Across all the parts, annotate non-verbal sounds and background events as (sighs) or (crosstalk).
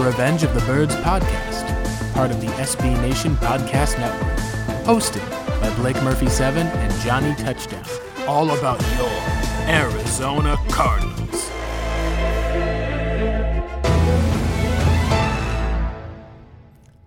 The Revenge of the Birds podcast, part of the SB Nation Podcast Network, hosted by Blake Murphy 7 and Johnny Touchdown. All about your Arizona Cardinals.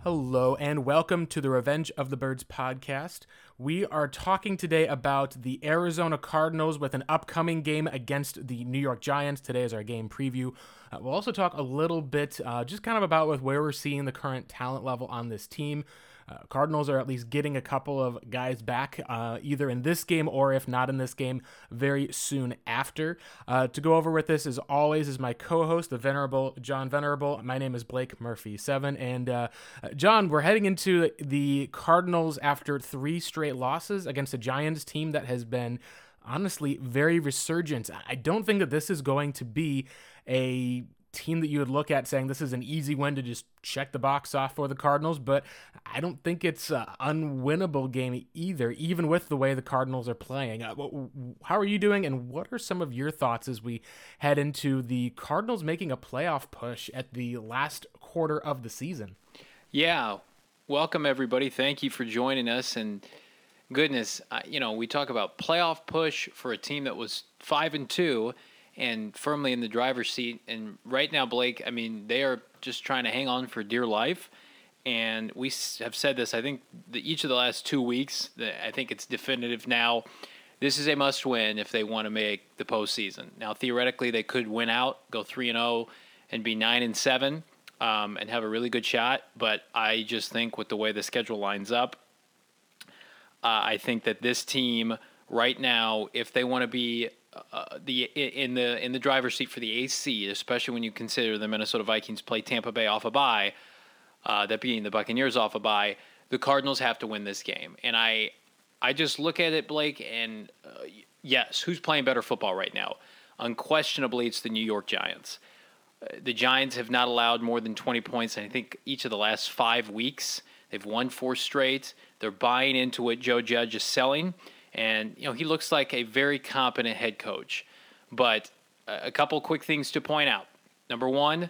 Hello, and welcome to the Revenge of the Birds podcast. We are talking today about the Arizona Cardinals with an upcoming game against the New York Giants. Today is our game preview. Uh, we'll also talk a little bit uh, just kind of about with where we're seeing the current talent level on this team. Uh, Cardinals are at least getting a couple of guys back, uh, either in this game or if not in this game, very soon after. Uh, to go over with this, as always, is my co-host, the venerable John Venerable. My name is Blake Murphy Seven, and uh, John, we're heading into the Cardinals after three straight losses against a Giants team that has been honestly very resurgent. I don't think that this is going to be a team that you would look at saying this is an easy win to just check the box off for the Cardinals, but I don't think it's an unwinnable game either, even with the way the Cardinals are playing. Uh, how are you doing, and what are some of your thoughts as we head into the Cardinals making a playoff push at the last quarter of the season? Yeah, welcome everybody. Thank you for joining us. And goodness, you know, we talk about playoff push for a team that was five and two and firmly in the driver's seat. And right now, Blake, I mean, they are just trying to hang on for dear life. And we have said this, I think, the, each of the last two weeks. I think it's definitive now. This is a must win if they want to make the postseason. Now, theoretically, they could win out, go 3 and 0, and be 9 and 7. Um, and have a really good shot, but I just think with the way the schedule lines up, uh, I think that this team right now, if they want to be uh, the in the in the driver's seat for the AC, especially when you consider the Minnesota Vikings play Tampa Bay off a bye, uh, that being the Buccaneers off a bye, the Cardinals have to win this game. And I I just look at it, Blake, and uh, yes, who's playing better football right now? Unquestionably, it's the New York Giants. Uh, the Giants have not allowed more than 20 points, and I think, each of the last five weeks. They've won four straight. They're buying into what Joe Judge is selling and you know he looks like a very competent head coach. But a couple quick things to point out. Number one,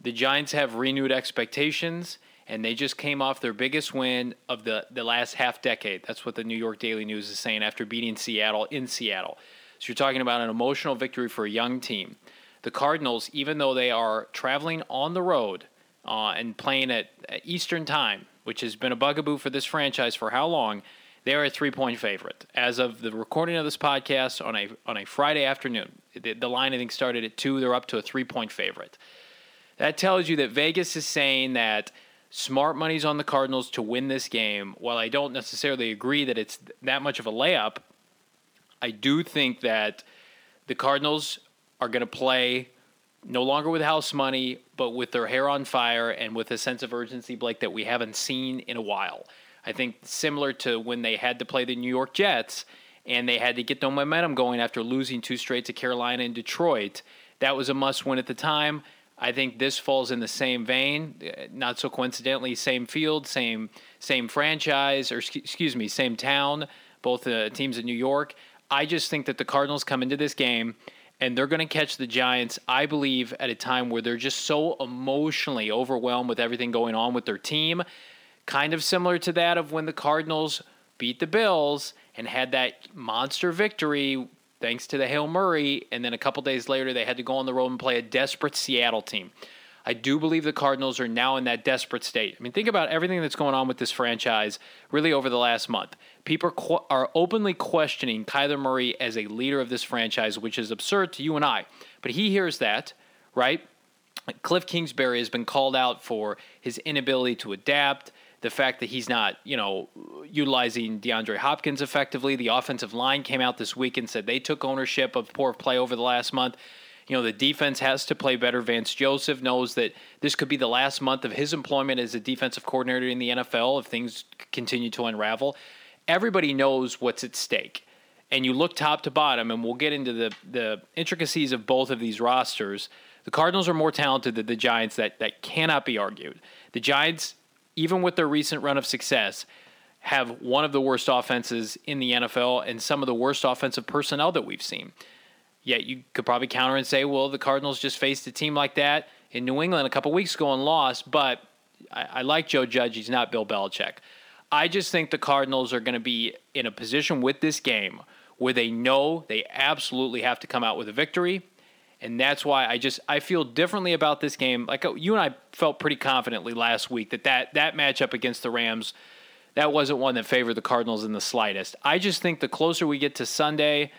the Giants have renewed expectations, and they just came off their biggest win of the, the last half decade. That's what the New York Daily News is saying after beating Seattle in Seattle. So you're talking about an emotional victory for a young team. The Cardinals, even though they are traveling on the road uh, and playing at, at Eastern Time, which has been a bugaboo for this franchise for how long, they are a three point favorite as of the recording of this podcast on a on a Friday afternoon. The, the line I think started at two. They're up to a three point favorite. That tells you that Vegas is saying that smart money's on the Cardinals to win this game. While I don't necessarily agree that it's that much of a layup, I do think that the Cardinals are going to play no longer with house money, but with their hair on fire and with a sense of urgency, Blake, that we haven't seen in a while. I think similar to when they had to play the New York Jets and they had to get the momentum going after losing two straight to Carolina and Detroit. That was a must win at the time. I think this falls in the same vein. Not so coincidentally, same field, same same franchise, or excuse me, same town. Both uh, teams in New York. I just think that the Cardinals come into this game and they're going to catch the Giants. I believe at a time where they're just so emotionally overwhelmed with everything going on with their team kind of similar to that of when the Cardinals beat the Bills and had that monster victory thanks to the Hail Murray. And then a couple days later, they had to go on the road and play a desperate Seattle team. I do believe the Cardinals are now in that desperate state. I mean, think about everything that's going on with this franchise really over the last month. People are openly questioning Kyler Murray as a leader of this franchise, which is absurd to you and I. But he hears that, right? Cliff Kingsbury has been called out for his inability to adapt, the fact that he's not, you know, utilizing DeAndre Hopkins effectively. The offensive line came out this week and said they took ownership of poor play over the last month. You know, the defense has to play better. Vance Joseph knows that this could be the last month of his employment as a defensive coordinator in the NFL if things continue to unravel. Everybody knows what's at stake. And you look top to bottom, and we'll get into the, the intricacies of both of these rosters. The Cardinals are more talented than the Giants, that, that cannot be argued. The Giants even with their recent run of success, have one of the worst offenses in the NFL and some of the worst offensive personnel that we've seen. Yet you could probably counter and say, well, the Cardinals just faced a team like that in New England a couple weeks ago and lost, but I, I like Joe Judge. He's not Bill Belichick. I just think the Cardinals are going to be in a position with this game where they know they absolutely have to come out with a victory. And that's why I just I feel differently about this game. Like uh, you and I felt pretty confidently last week that that, that matchup against the Rams, that wasn't one that favored the Cardinals in the slightest. I just think the closer we get to Sunday,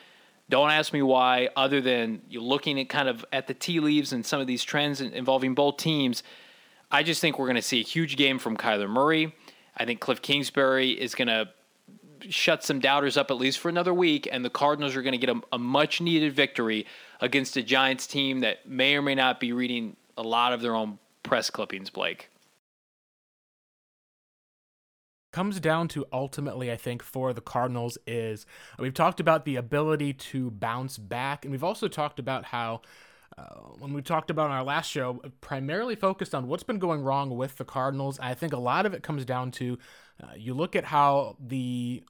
don't ask me why, other than you looking at kind of at the tea leaves and some of these trends involving both teams. I just think we're going to see a huge game from Kyler Murray. I think Cliff Kingsbury is going to shut some doubters up at least for another week, and the Cardinals are going to get a, a much needed victory against a Giants team that may or may not be reading a lot of their own press clippings, Blake. Comes down to ultimately, I think, for the Cardinals is we've talked about the ability to bounce back, and we've also talked about how uh, when we talked about on our last show, primarily focused on what's been going wrong with the Cardinals. I think a lot of it comes down to uh, you look at how the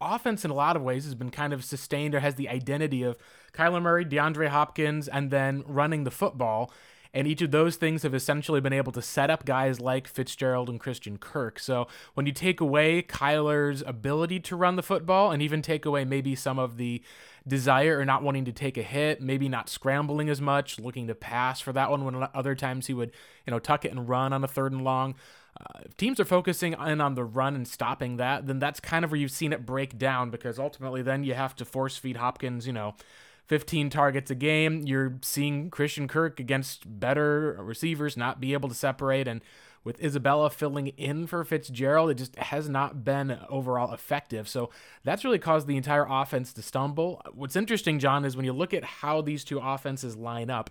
offense, in a lot of ways, has been kind of sustained or has the identity of Kyler Murray, DeAndre Hopkins, and then running the football. And each of those things have essentially been able to set up guys like Fitzgerald and Christian Kirk. So when you take away Kyler's ability to run the football and even take away maybe some of the desire or not wanting to take a hit, maybe not scrambling as much, looking to pass for that one when other times he would, you know, tuck it and run on a third and long. Uh, if teams are focusing in on the run and stopping that, then that's kind of where you've seen it break down because ultimately then you have to force feed Hopkins, you know, 15 targets a game. You're seeing Christian Kirk against better receivers not be able to separate. And with Isabella filling in for Fitzgerald, it just has not been overall effective. So that's really caused the entire offense to stumble. What's interesting, John, is when you look at how these two offenses line up,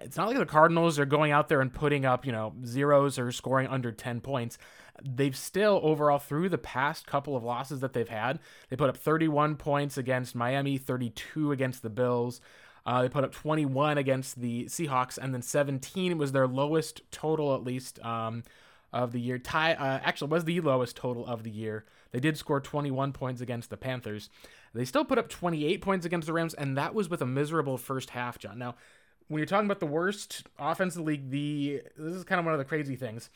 it's not like the Cardinals are going out there and putting up, you know, zeros or scoring under 10 points they've still overall through the past couple of losses that they've had, they put up 31 points against Miami, 32 against the Bills. Uh, they put up 21 against the Seahawks, and then 17 was their lowest total, at least um, of the year. Tie uh, actually was the lowest total of the year. They did score 21 points against the Panthers. They still put up 28 points against the Rams, and that was with a miserable first half, John. Now, when you're talking about the worst offense in the league, the this is kind of one of the crazy things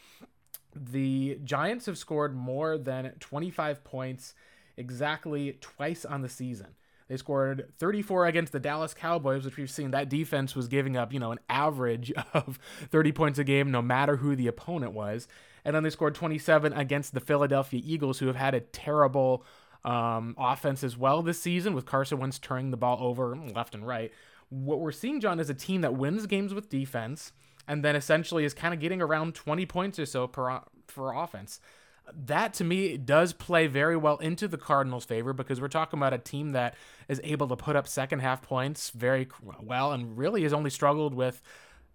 the Giants have scored more than 25 points exactly twice on the season. They scored 34 against the Dallas Cowboys, which we've seen that defense was giving up, you know, an average (laughs) of 30 points a game no matter who the opponent was. And then they scored 27 against the Philadelphia Eagles, who have had a terrible um, offense as well this season, with Carson Wentz turning the ball over left and right. What we're seeing, John, is a team that wins games with defense and then essentially is kind of getting around 20 points or so per for offense. That to me does play very well into the Cardinals' favor because we're talking about a team that is able to put up second half points very well and really has only struggled with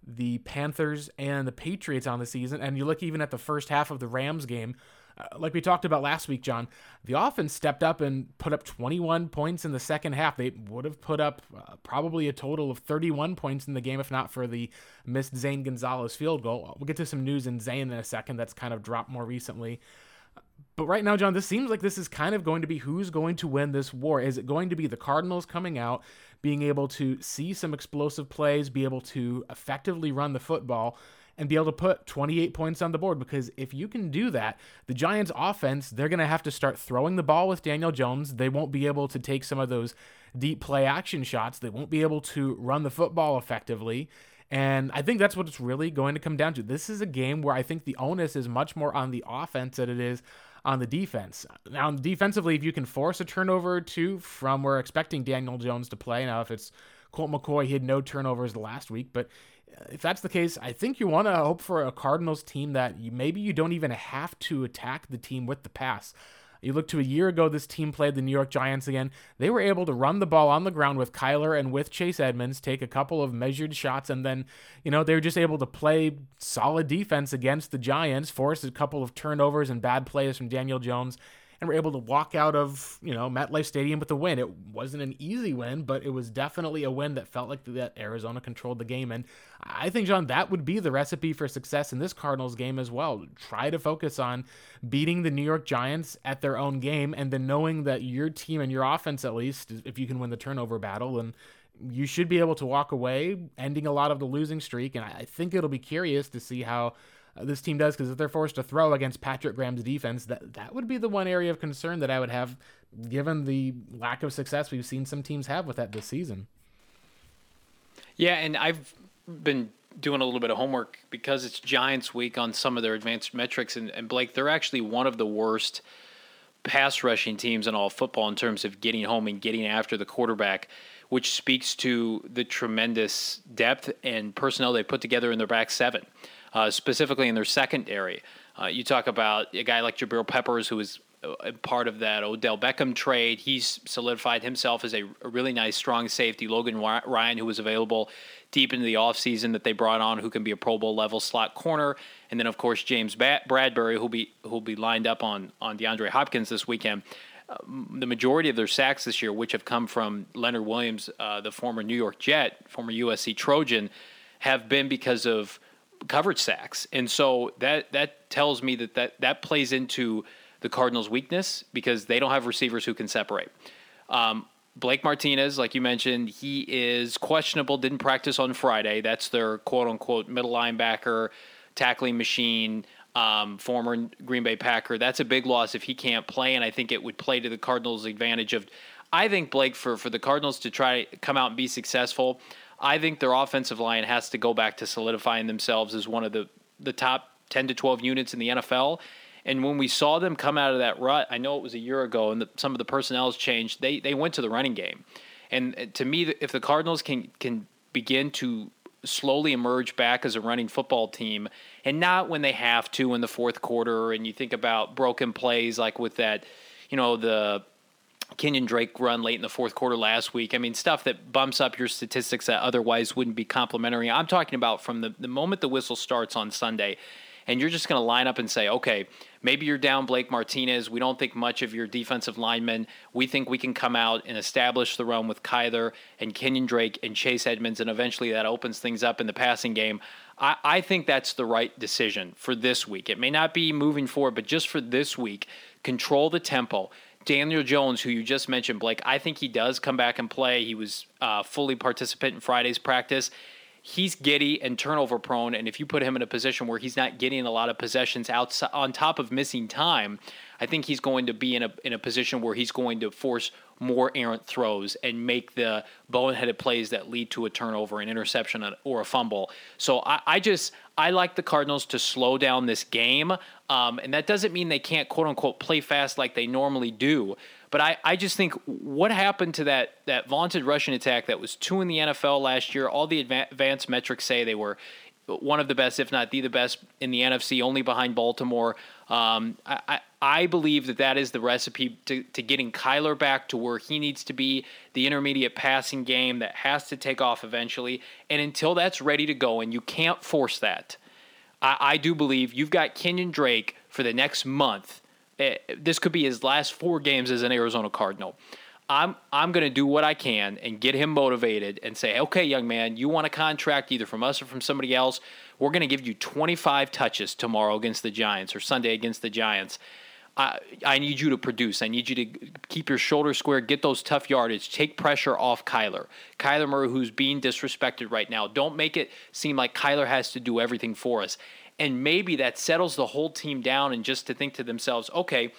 the Panthers and the Patriots on the season. And you look even at the first half of the Rams game, uh, like we talked about last week, John, the offense stepped up and put up 21 points in the second half. They would have put up uh, probably a total of 31 points in the game if not for the missed Zane Gonzalez field goal. We'll get to some news in Zane in a second that's kind of dropped more recently. But right now, John, this seems like this is kind of going to be who's going to win this war. Is it going to be the Cardinals coming out, being able to see some explosive plays, be able to effectively run the football? and be able to put 28 points on the board because if you can do that, the Giants offense, they're going to have to start throwing the ball with Daniel Jones. They won't be able to take some of those deep play action shots. They won't be able to run the football effectively. And I think that's what it's really going to come down to. This is a game where I think the onus is much more on the offense than it is on the defense. Now, defensively, if you can force a turnover or two from where expecting Daniel Jones to play, now if it's Colt McCoy, he had no turnovers last week, but uh, if that's the case, I think you want to hope for a Cardinals team that you, maybe you don't even have to attack the team with the pass. You look to a year ago, this team played the New York Giants again. They were able to run the ball on the ground with Kyler and with Chase Edmonds, take a couple of measured shots, and then, you know, they were just able to play solid defense against the Giants, force a couple of turnovers and bad plays from Daniel Jones, and we were able to walk out of you know MetLife Stadium with a win. It wasn't an easy win, but it was definitely a win that felt like that Arizona controlled the game. And I think John, that would be the recipe for success in this Cardinals game as well. Try to focus on beating the New York Giants at their own game, and then knowing that your team and your offense, at least, if you can win the turnover battle, and you should be able to walk away, ending a lot of the losing streak. And I think it'll be curious to see how uh, this team does because if they're forced to throw against Patrick Graham's defense, that that would be the one area of concern that I would have, given the lack of success we've seen some teams have with that this season. Yeah, and I've been doing a little bit of homework because it's Giants week on some of their advanced metrics, and, and Blake, they're actually one of the worst pass rushing teams in all football in terms of getting home and getting after the quarterback, which speaks to the tremendous depth and personnel they put together in their back seven, uh, specifically in their secondary. Uh, you talk about a guy like Jabril Peppers, who was part of that Odell Beckham trade. He's solidified himself as a, a, really nice, strong safety. Logan Ryan, who was available deep into the offseason that they brought on, who can be a Pro Bowl level slot corner. And then, of course, James Bradberry, who'll be, who'll be lined up on, on DeAndre Hopkins this weekend. Uh, the majority of their sacks this year, which have come from Leonard Williams, uh, the former New York Jet, former USC Trojan, have been because of coverage sacks. And so that, that tells me that, that that plays into – the Cardinals' weakness because they don't have receivers who can separate. Um, Blake Martinez, like you mentioned, he is questionable, didn't practice on Friday. That's their quote unquote middle linebacker, tackling machine, um, former Green Bay Packer. That's a big loss if he can't play, and I think it would play to the Cardinals' advantage of. I think Blake for for the Cardinals to try come out and be successful. I think their offensive line has to go back to solidifying themselves as one of the the top ten to twelve units in the NFL. And when we saw them come out of that rut, I know it was a year ago, and the, some of the personnel has changed. They they went to the running game, and uh, to me, if the Cardinals can can begin to slowly emerge back as a running football team, and not when they have to in the fourth quarter, and you think about broken plays like with that, you know the Kenyon Drake run late in the fourth quarter last week. I mean, stuff that bumps up your statistics that otherwise wouldn't be complimentary. I'm talking about from the, the moment the whistle starts on Sunday and you're just going to line up and say, okay, maybe you're down Blake Martinez. We don't think much of your defensive linemen. We think we can come out and establish the run with Kyler and Kenyon Drake and Chase Edmonds, and eventually that opens things up in the passing game. I, I think that's the right decision for this week. It may not be moving forward, but just for this week, control the tempo. Daniel Jones, who you just mentioned, Blake, I think he does come back and play. He was uh, fully participant in Friday's practice he's giddy and turnover prone. And if you put him in a position where he's not getting a lot of possessions outside, on top of missing time, I think he's going to be in a in a position where he's going to force more errant throws and make the boneheaded plays that lead to a turnover, an interception, or a fumble. So I, I just I like the Cardinals to slow down this game, um, and that doesn't mean they can't quote unquote play fast like they normally do. But I, I just think what happened to that that vaunted rushing attack that was two in the NFL last year. All the advanced metrics say they were one of the best, if not the the best, in the NFC, only behind Baltimore. Um, I, I, believe that that is the recipe to, to getting Kyler back to where he needs to be, the intermediate passing game that has to take off eventually. And until that's ready to go, and you can't force that, I, I do believe you've got Kenyon Drake for the next month Eh, this could be his last four games as an Arizona Cardinal. I'm I'm going to do what I can and get him motivated and say, okay, young man, you want a contract either from us or from somebody else. We're going to give you 25 touches tomorrow against the Giants or Sunday against the Giants. I, I need you to produce. I need you to keep your shoulder square, get those tough yardage, take pressure off Kyler. Kyler Murray, who's being disrespected right now. Don't make it seem like Kyler has to do everything for us. And maybe that settles the whole team down and just to think to themselves, okay,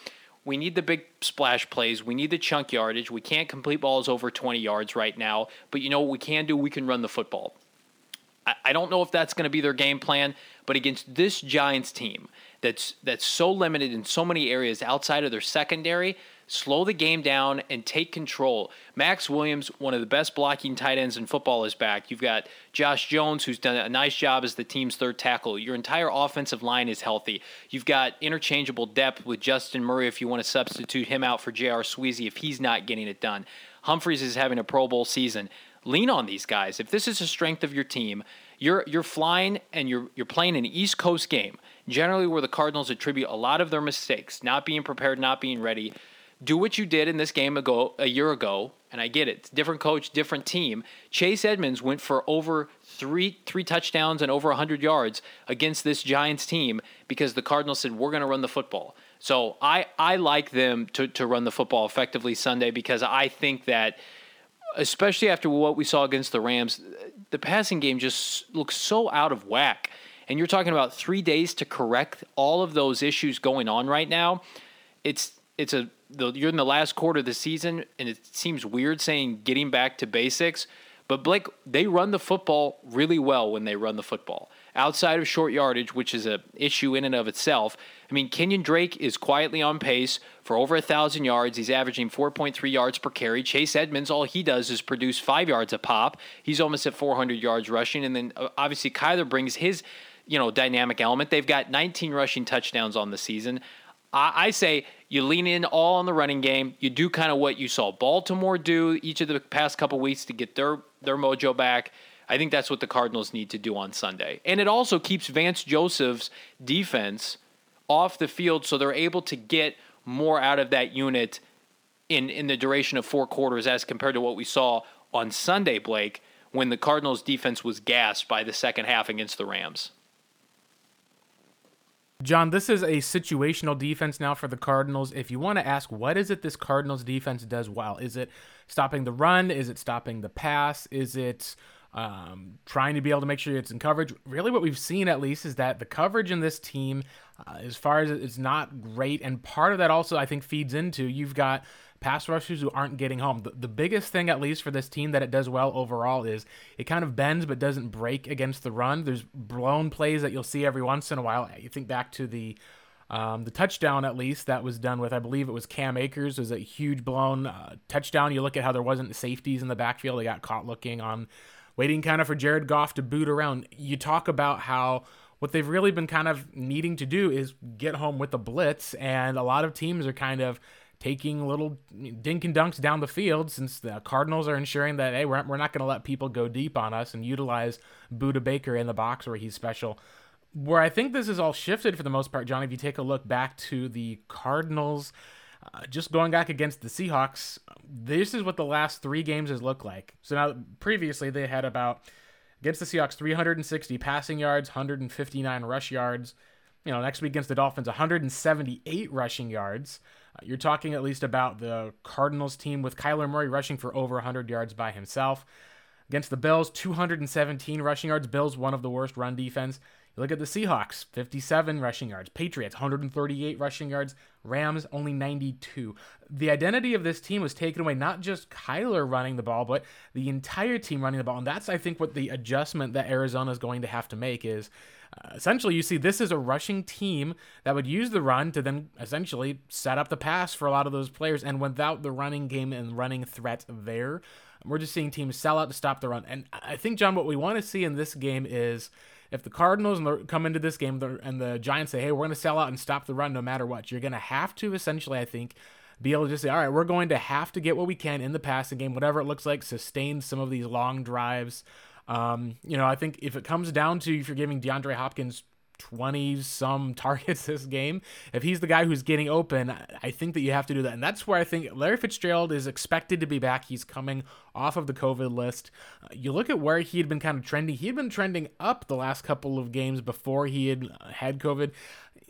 we need the big splash plays. We need the chunk yardage. We can't complete balls over 20 yards right now. But you know what we can do? We can run the football. I, I don't know if that's going to be their game plan, but against this Giants team that's that's so limited in so many areas outside of their secondary, slow the game down and take control. Maxx Williams, one of the best blocking tight ends in football, is back. You've got Josh Jones, who's done a nice job as the team's third tackle. Your entire offensive line is healthy. You've got interchangeable depth with Justin Murray if you want to substitute him out for J.R. Sweezy if he's not getting it done. Humphries is having a Pro Bowl season. Lean on these guys. If this is a strength of your team, you're you're flying and you're you're playing an East Coast game, generally where the Cardinals attribute a lot of their mistakes, not being prepared, not being ready do what you did in this game ago a year ago and i get it. Different coach different team. Chase edmonds went for over three three touchdowns and over 100 yards against this giants team because the cardinals said we're going to run the football. So i i like them to, to run the football effectively sunday because i think that especially after what we saw against the Rams, the passing game just looks so out of whack. And you're talking about three days to correct all of those issues going on right now. It's it's a the, you're in the last quarter of the season, and it seems weird saying getting back to basics. But Blake, they run the football really well when they run the football. Outside of short yardage, which is an issue in and of itself, I mean, Kenyon Drake is quietly on pace for over a thousand yards. He's averaging 4.3 yards per carry. Chase Edmonds, all he does is produce five yards a pop. He's almost at 400 yards rushing, and then uh, obviously Kyler brings his you know dynamic element. They've got 19 rushing touchdowns on the season. I, I say you lean in all on the running game. You do kind of what you saw Baltimore do each of the past couple weeks to get their their mojo back. I think that's what the Cardinals need to do on Sunday. And it also keeps Vance Joseph's defense off the field so they're able to get more out of that unit in in the duration of four quarters as compared to what we saw on Sunday, Blake, when the Cardinals defense was gassed by the second half against the Rams. John, this is a situational defense now for the Cardinals. If you want to ask, what is it this Cardinals defense does well? Is it stopping the run? Is it stopping the pass? Is it um, trying to be able to make sure it's in coverage? Really, what we've seen at least is that the coverage in this team, uh, as far as it's not great. And part of that also, I think, feeds into you've got pass rushers who aren't getting home. The, the biggest thing, at least for this team, that it does well overall is it kind of bends but doesn't break against the run. There's blown plays that you'll see every once in a while. You think back to the um, the touchdown, at least, that was done with, I believe it was Cam Akers, was a huge blown uh, touchdown. You look at how there wasn't safeties in the backfield. They got caught looking on, waiting kind of for Jared Goff to boot around. You talk about how what they've really been kind of needing to do is get home with the blitz, and a lot of teams are kind of taking little dink and dunks down the field since the Cardinals are ensuring that, hey, we're, we're not going to let people go deep on us and utilize Budda Baker in the box where he's special. Where I think this is all shifted for the most part, John, if you take a look back to the Cardinals, uh, just going back against the Seahawks, this is what the last three games has looked like. So now, previously, they had about, against the Seahawks, 360 passing yards, 159 rush yards. You know, next week against the Dolphins, 178 rushing yards. You're talking at least about the Cardinals team with Kyler Murray rushing for over 100 yards by himself. Against the Bills, 217 rushing yards. Bills, one of the worst run defense. You look at the Seahawks, 57 rushing yards. Patriots, 138 rushing yards. Rams, only 92. The identity of this team was taken away, not just Kyler running the ball, but the entire team running the ball. And that's, I think, what the adjustment that Arizona is going to have to make is essentially, you see this is a rushing team that would use the run to then essentially set up the pass for a lot of those players. And without the running game and running threat there, we're just seeing teams sell out to stop the run. And I think, John, what we want to see in this game is if the Cardinals come into this game and the Giants say, hey, we're going to sell out and stop the run no matter what, you're going to have to essentially, I think, be able to just say, all right, we're going to have to get what we can in the passing game, whatever it looks like, sustain some of these long drives. Um, you know, I think if it comes down to if you're giving DeAndre Hopkins 20 some (laughs) targets this game, if he's the guy who's getting open, I think that you have to do that. And that's where I think Larry Fitzgerald is expected to be back. He's coming off of the COVID list. Uh, you look at where he had been kind of trending. He had been trending up the last couple of games before he had uh, had COVID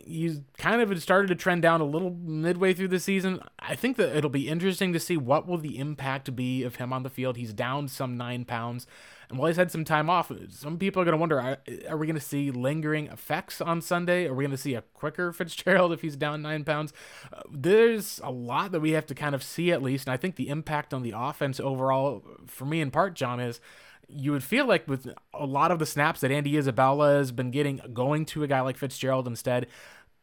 he's kind of started to trend down a little midway through the season. I think that it'll be interesting to see what will the impact be of him on the field. He's down some nine pounds. And while he's had some time off, some people are going to wonder are, are we going to see lingering effects on Sunday? Are we going to see a quicker (laughs) Fitzgerald if he's down nine pounds? Uh, there's a lot that we have to kind of see at least. And I think the impact on the offense overall, for me in part, John, is you would feel like with a lot of the snaps that Andy Isabella has been getting going to a guy like Fitzgerald instead,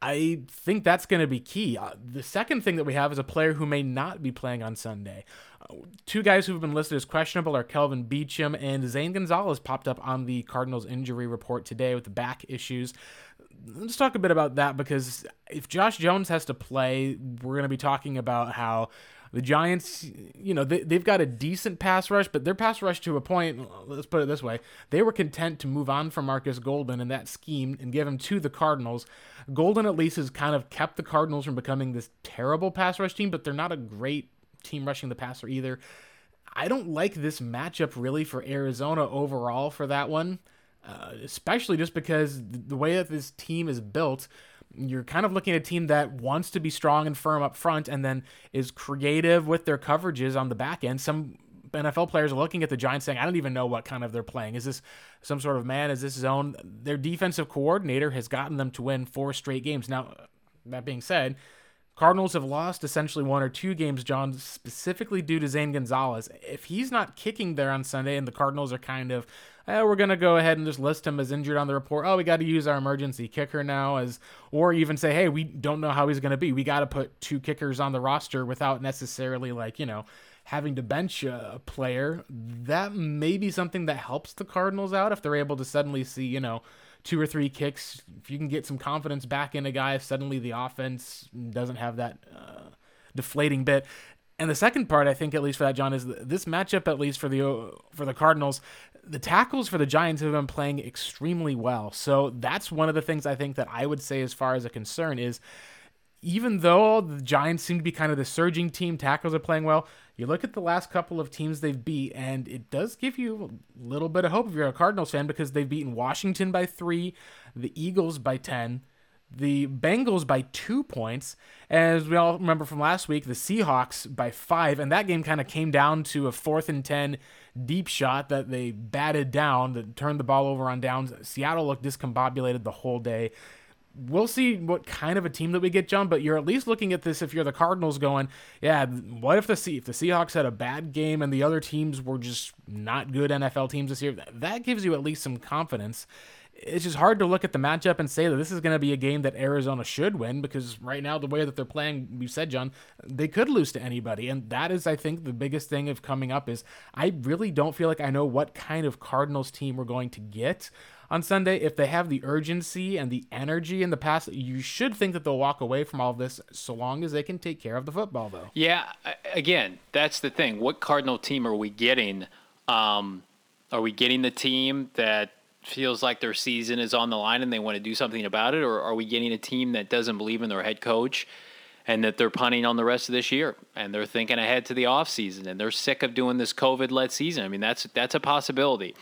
I think that's going to be key. Uh, the second thing that we have is a player who may not be playing on Sunday. Uh, two guys who have been listed as questionable are Kelvin Beachum and Zane Gonzalez popped up on the Cardinals injury report today with back issues. Let's talk a bit about that because if Josh Jones has to play, we're going to be talking about how the Giants, you know, they, they've got a decent pass rush, but their pass rush to a point, let's put it this way, they were content to move on from Marcus Golden in that scheme and give him to the Cardinals. Golden at least has kind of kept the Cardinals from becoming this terrible pass rush team, but they're not a great team rushing the passer either. I don't like this matchup really for Arizona overall for that one, uh, especially just because the way that this team is built – you're kind of looking at a team that wants to be strong and firm up front and then is creative with their coverages on the back end. Some NFL players are looking at the Giants saying, I don't even know what kind of they're playing. Is this some sort of man? Is this zone? Their defensive coordinator has gotten them to win four straight games. Now, that being said, Cardinals have lost essentially one or two games, John, specifically due to Zane Gonzalez. If he's not kicking there on Sunday and the Cardinals are kind of, eh, we're going to go ahead and just list him as injured on the report. Oh, we got to use our emergency kicker now as, or even say, hey, we don't know how he's going to be. We got to put two kickers on the roster without necessarily like, you know, having to bench a player. That may be something that helps the Cardinals out if they're able to suddenly see, you know, two or three kicks, if you can get some confidence back in a guy, if suddenly the offense doesn't have that uh, deflating bit. And the second part, I think, at least for that, John, is this matchup, at least for the for the Cardinals, the tackles for the Giants have been playing extremely well. So that's one of the things I think that I would say, as far as a concern, is even though the Giants seem to be kind of the surging team, tackles are playing well. You look at the last couple of teams they've beat, and it does give you a little bit of hope if you're a Cardinals fan because they've beaten Washington by three, the Eagles by 10, the Bengals by two points. As we all remember from last week, the Seahawks by five, and that game kind of came down to a fourth and 10 deep shot that they batted down that turned the ball over on downs. Seattle looked discombobulated the whole day we'll see what kind of a team that we get, John. But you're at least looking at this if you're the Cardinals, going, yeah, what if the if the Seahawks had a bad game and the other teams were just not good NFL teams this year? That gives you at least some confidence. It's just hard to look at the matchup and say that this is going to be a game that Arizona should win because right now the way that they're playing, we said, John, they could lose to anybody, and that is, I think, the biggest thing of coming up is I really don't feel like I know what kind of Cardinals team we're going to get on Sunday, if they have the urgency and the energy in the past, you should think that they'll walk away from all this so long as they can take care of the football, though. Yeah, again, that's the thing. What Cardinal team are we getting? Um, are we getting the team that feels like their season is on the line and they want to do something about it, or are we getting a team that doesn't believe in their head coach? and that they're punting on the rest of this year and they're thinking ahead to the offseason and they're sick of doing this COVID led season. I mean, that's that's a possibility.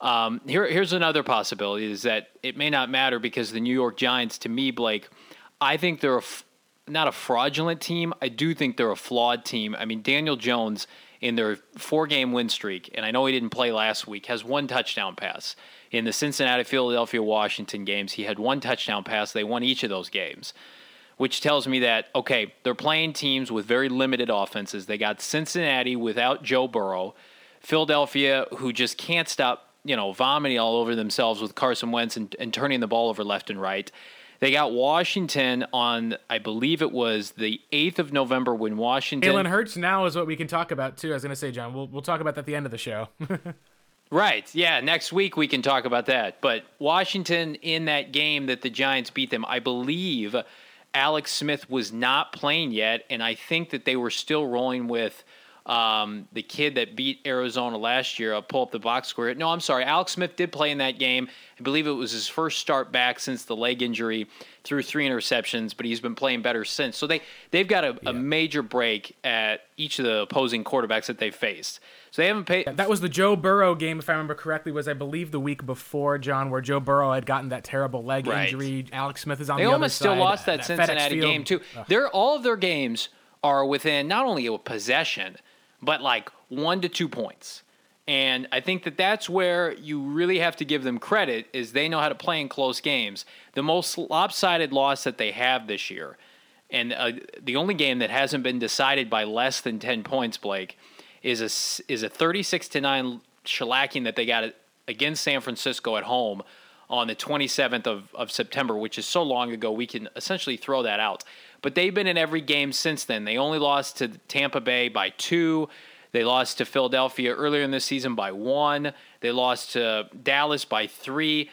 Um, here, here's another possibility: is that it may not matter because the New York Giants, to me, Blake, I think they're not a fraudulent team. I do think they're a flawed team. I mean, Daniel Jones in their four-game win streak, and I know he didn't play last week, has one touchdown pass. In the Cincinnati, Philadelphia, Washington games, he had one touchdown pass. They won each of those games which tells me that okay, they're playing teams with very limited offenses. They got Cincinnati without Joe Burrow, Philadelphia who just can't stop you know, vomiting all over themselves with Carson Wentz and, and turning the ball over left and right. They got Washington on, I believe it was the 8th of November when Washington. Jalen Hurts now is what we can talk about, too. I was going to say, John, we'll, we'll talk about that at the end of the show. (laughs) right. Yeah. Next week we can talk about that. But Washington in that game that the Giants beat them, I believe Alex Smith was not playing yet. And I think that they were still rolling with um, the kid that beat Arizona last year. I'll pull up the box score. No, I'm sorry. Alex Smith did play in that game. I believe it was his first start back since the leg injury. Threw three interceptions, but he's been playing better since. So they they've got a, yeah. a major break at each of the opposing quarterbacks that they faced. So they haven't paid. That was the Joe Burrow game, if I remember correctly. Was I believe the week before John, where Joe Burrow had gotten that terrible leg right. injury. Alex Smith is on the. they the almost still lost that, that Cincinnati game too. They're all of their games are within not only a possession but like one to two points. And I think that that's where you really have to give them credit is they know how to play in close games. The most lopsided loss that they have this year, and uh, the only game that hasn't been decided by less than ten points, Blake, is a is a thirty six to nine shellacking that they got against San Francisco at home on the 27th of, of September, which is so long ago, we can essentially throw that out. But they've been in every game since then. They only lost to Tampa Bay by two. They lost to Philadelphia earlier in the season by one. They lost to Dallas by three.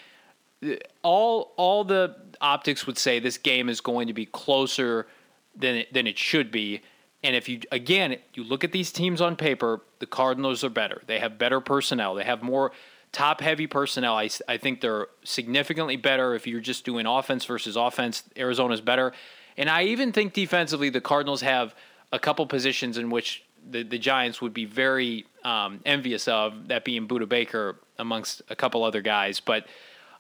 All all the optics would say this game is going to be closer than it, than it should be. And if you again you look at these teams on paper, the Cardinals are better. They have better personnel. They have more top heavy personnel. I, I think they're significantly better if you're just doing offense versus offense. Arizona's better. And I even think defensively, the Cardinals have a couple positions in which the, the Giants would be very um, envious of, that being Budda Baker amongst a couple other guys. But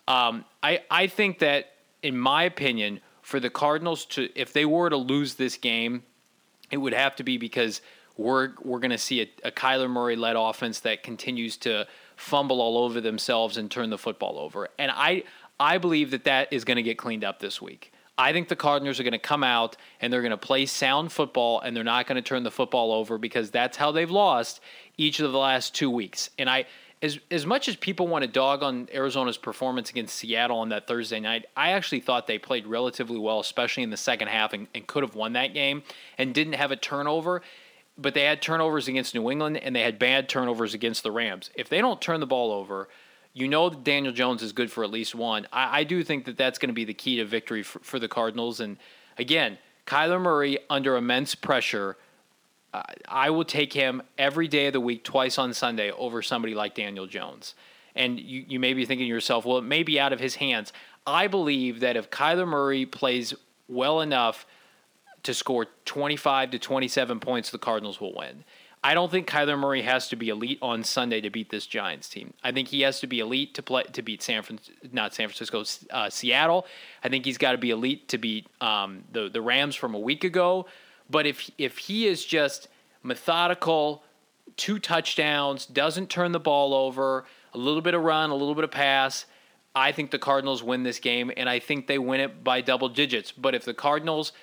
um, I, I think that, in my opinion, for the Cardinals to, if they were to lose this game, it would have to be because we're we're going to see a, a Kyler Murray led offense that continues to fumble all over themselves and turn the football over. And I I believe that that is going to get cleaned up this week. I think the Cardinals are going to come out and they're going to play sound football and they're not going to turn the football over because that's how they've lost each of the last two weeks. And I, as as much as people want to dog on Arizona's performance against Seattle on that Thursday night, I actually thought they played relatively well, especially in the second half, and, and could have won that game and didn't have a turnover. But they had turnovers against New England and they had bad turnovers against the Rams. If they don't turn the ball over, you know that Daniel Jones is good for at least one. I, I do think that that's going to be the key to victory for, for, the Cardinals. And again, Kyler Murray under immense pressure. Uh, I will take him every day of the week, twice on Sunday, over somebody like Daniel Jones. And you, you may be thinking to yourself, well, it may be out of his hands. I believe that if Kyler Murray plays well enough to score 25 to 27 points, the Cardinals will win. I don't think Kyler Murray has to be elite on Sunday to beat this Giants team. I think he has to be elite to play to beat San Fran, not San Francisco, uh, Seattle. I think he's got to be elite to beat um, the the Rams from a week ago. But if if he is just methodical, two touchdowns, doesn't turn the ball over, a little bit of run, a little bit of pass, I think the Cardinals win this game, and I think they win it by double digits. But if the Cardinals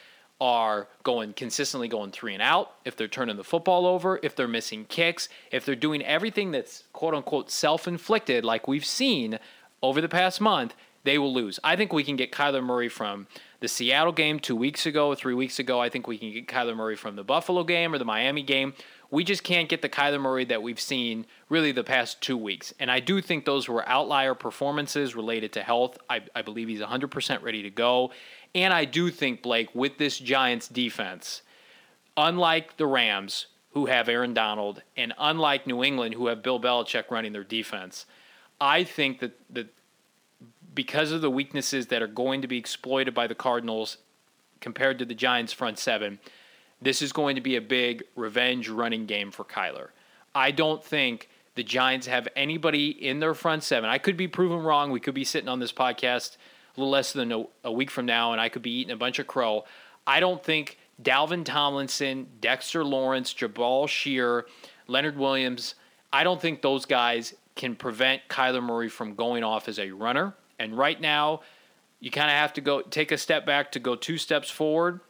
are going consistently going three and out, if they're turning the football over, if they're missing kicks, if they're doing everything that's quote unquote self inflicted, like we've seen over the past month, they will lose. I think we can get Kyler Murray from the Seattle game two weeks ago, three weeks ago. I think we can get Kyler Murray from the Buffalo game or the Miami game. We just can't get the Kyler Murray that we've seen really the past two weeks. And I do think those were outlier performances related to health. I, I believe he's 100% ready to go. And I do think, Blake, with this Giants defense, unlike the Rams, who have Aaron Donald, and unlike New England, who have Bill Belichick running their defense, I think that, that because of the weaknesses that are going to be exploited by the Cardinals compared to the Giants' front seven, this is going to be a big revenge running game for Kyler. I don't think the Giants have anybody in their front seven. I could be proven wrong. We could be sitting on this podcast little less than a, a week from now, and I could be eating a bunch of crow. I don't think Dalvin Tomlinson, Dexter Lawrence, Jabaal Sheard, Leonard Williams, I don't think those guys can prevent Kyler Murray from going off as a runner. And right now, you kind of have to go take a step back to go two steps forward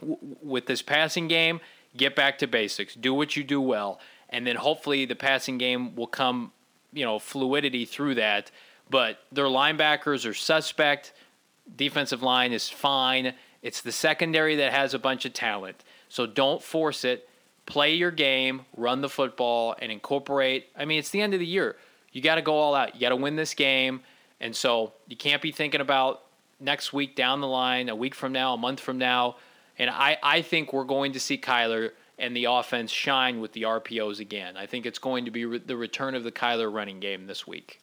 w- with this passing game. Get back to basics. Do what you do well, and then hopefully the passing game will come, you know, fluidity through that but their linebackers are suspect. Defensive line is fine. It's the secondary that has a bunch of talent. So don't force it. Play your game, run the football, and incorporate. I mean, it's the end of the year. You got to go all out. You got to win this game. And so you can't be thinking about next week down the line, a week from now, a month from now. And I, I think we're going to see Kyler and the offense shine with the RPOs again. I think it's going to be re- the return of the Kyler running game this week.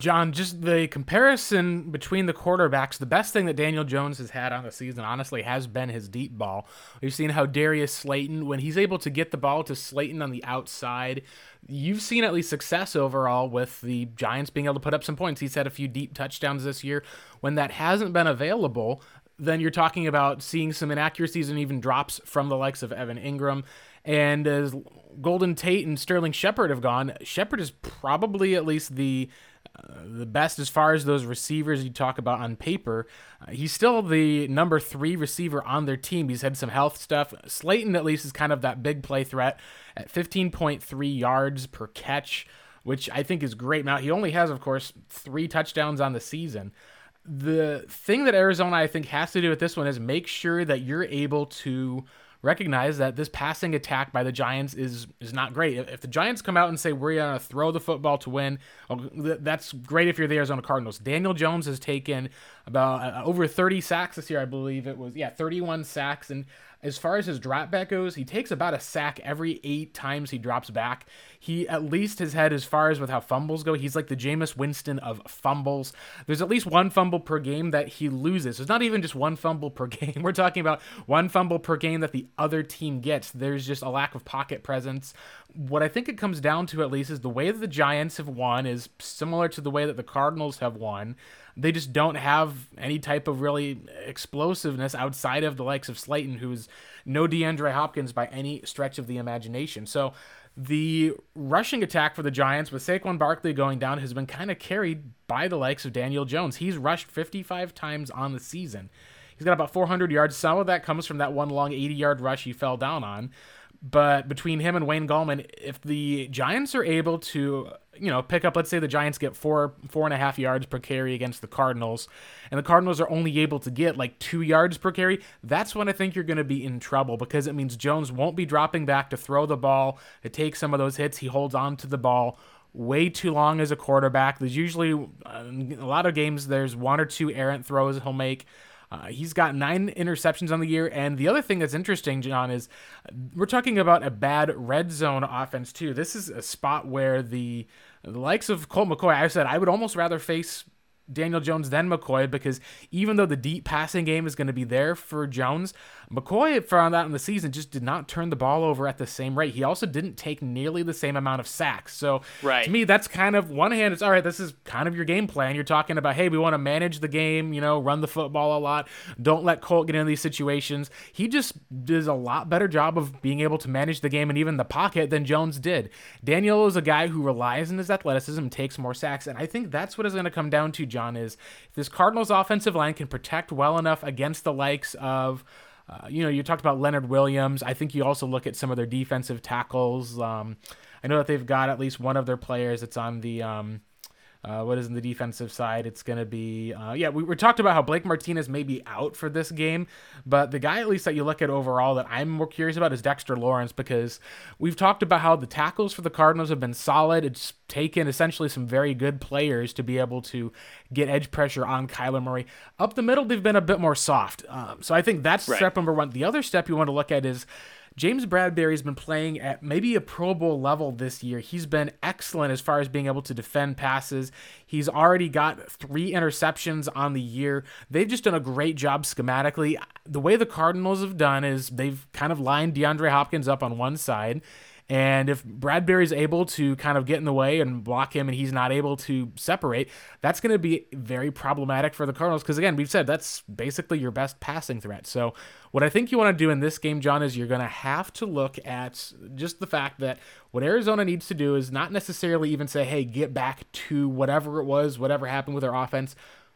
John, just the comparison between the quarterbacks, the best thing that Daniel Jones has had on the season, honestly, has been his deep ball. We've seen how Darius Slayton, when he's able to get the ball to Slayton on the outside, you've seen at least success overall with the Giants being able to put up some points. He's had a few deep touchdowns this year. When that hasn't been available, then you're talking about seeing some inaccuracies and even drops from the likes of Evan Engram. And as Golden Tate and Sterling Shepard have gone, Shepard is probably at least the the best as far as those receivers you talk about on paper. Uh, he's still the number three receiver on their team. He's had some health stuff. Slayton, at least, is kind of that big play threat at 15.3 yards per catch, which I think is great. Now, he only has, of course, three touchdowns on the season. The thing that Arizona, I think, has to do with this one is make sure that you're able to recognize that this passing attack by the Giants is is not great. If the Giants come out and say we're going to throw the football to win, that's great if you're the Arizona Cardinals. Daniel Jones has taken about uh, over 30 sacks this year, I believe it was. Yeah, 31 sacks and as far as his drop back goes, he takes about a sack every eight times he drops back. He at least has had, as far as with how fumbles go, he's like the Jameis Winston of fumbles. There's at least one fumble per game that he loses. It's not even just one fumble per (laughs) game. We're talking about one fumble per game that the other team gets. There's just a lack of pocket presence. What I think it comes down to, at least, is the way that the Giants have won is similar to the way that the Cardinals have won. They just don't have any type of really explosiveness outside of the likes of Slayton, who's no DeAndre Hopkins by any stretch of the imagination. So the rushing attack for the Giants with Saquon Barkley going down has been kind of carried by the likes of Daniel Jones. He's rushed 55 times on the season. He's got about 400 yards. Some of that comes from that one long 80 yard rush he fell down on. But between him and Wayne Gallman, if the Giants are able to, you know, pick up, let's say the Giants get four, four and a half yards per carry against the Cardinals, and the Cardinals are only able to get like two yards per carry, that's when I think you're going to be in trouble because it means Jones won't be dropping back to throw the ball, to take some of those hits. He holds on to the ball way too long as a quarterback. There's usually uh, a lot of games, there's one or two errant throws he'll make. Uh, he's got nine interceptions on the year. And the other thing that's interesting, John, is we're talking about a bad red zone offense, too. This is a spot where the, the likes of Colt McCoy, I said I would almost rather face Daniel Jones than McCoy because even though the deep passing game is going to be there for Jones, McCoy found out in the season just did not turn the ball over at the same rate. He also didn't take nearly the same amount of sacks. So right. to me, that's kind of one hand. It's all right. This is kind of your game plan. You're talking about, hey, we want to manage the game. You know, run the football a lot. Don't let Colt get into these situations. He just does a lot better job of being able to manage the game and even the pocket than Jones did. Daniel is a guy who relies on his athleticism, takes more sacks, and I think that's what is going to come down to. John is if this Cardinals offensive line can protect well enough against the likes of uh, you know, you talked about Leonard Williams. I think you also look at some of their defensive tackles. Um, I know that they've got at least one of their players that's on the um, uh, what is in the defensive side? It's going to be, uh, yeah, we, we talked about how Blake Martinez may be out for this game, but the guy at least that you look at overall that I'm more curious about is Dexter Lawrence because we've talked about how the tackles for the Cardinals have been solid. It's taken essentially some very good players to be able to get edge pressure on Kyler Murray. Up the middle, they've been a bit more soft. Um, so I think that's right. step number one. The other step you want to look at is James Bradberry's been playing at maybe a Pro Bowl level this year. He's been excellent as far as being able to defend passes. He's already got three interceptions on the year. They've just done a great job schematically. The way the Cardinals have done is they've kind of lined DeAndre Hopkins up on one side and if Bradberry's able to kind of get in the way and block him and he's not able to separate, that's going to be very problematic for the Cardinals because, again, we've said that's basically your best passing threat. So, what I think you want to do in this game, John, is you're going to have to look at just the fact that what Arizona needs to do is not necessarily even say, hey, get back to whatever it was, whatever happened with their offense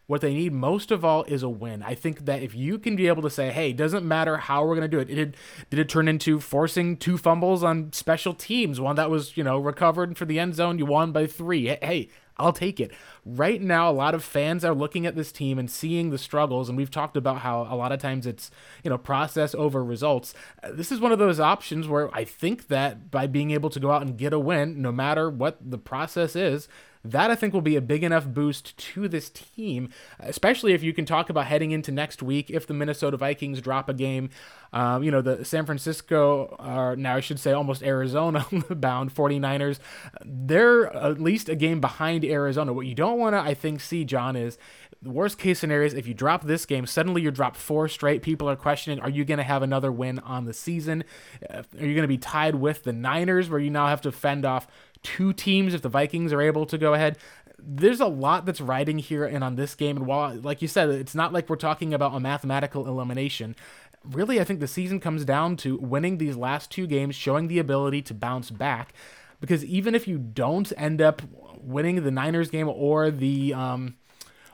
what they need most of all is a win. I think that if you can be able to say, "Hey, doesn't matter how we're going to do it," it did, did it turn into forcing two fumbles on special teams, one that was you know recovered for the end zone, you won by three. Hey, I'll take it. Right now, a lot of fans are looking at this team and seeing the struggles, and we've talked about how a lot of times it's you know process over results. Uh, this is one of those options where I think that by being able to go out and get a win, no matter what the process is, that I think will be a big enough boost to this team, especially if you can talk about heading into next week if the Minnesota Vikings drop a game. Um, you know, the San Francisco, or now I should say almost Arizona (laughs) bound 49ers, they're at least a game behind Arizona. What you don't want to, I think, see, John, is the worst case scenario is if you drop this game, suddenly you drop four straight. People are questioning, are you going to have another win on the season? Are you going to be tied with the Niners, where you now have to fend off two teams if the Vikings are able to go ahead. There's a lot that's riding here and on this game. And while, like you said, it's not like we're talking about a mathematical elimination. Really, I think the season comes down to winning these last two games, showing the ability to bounce back. Because even if you don't end up winning the Niners game or the um,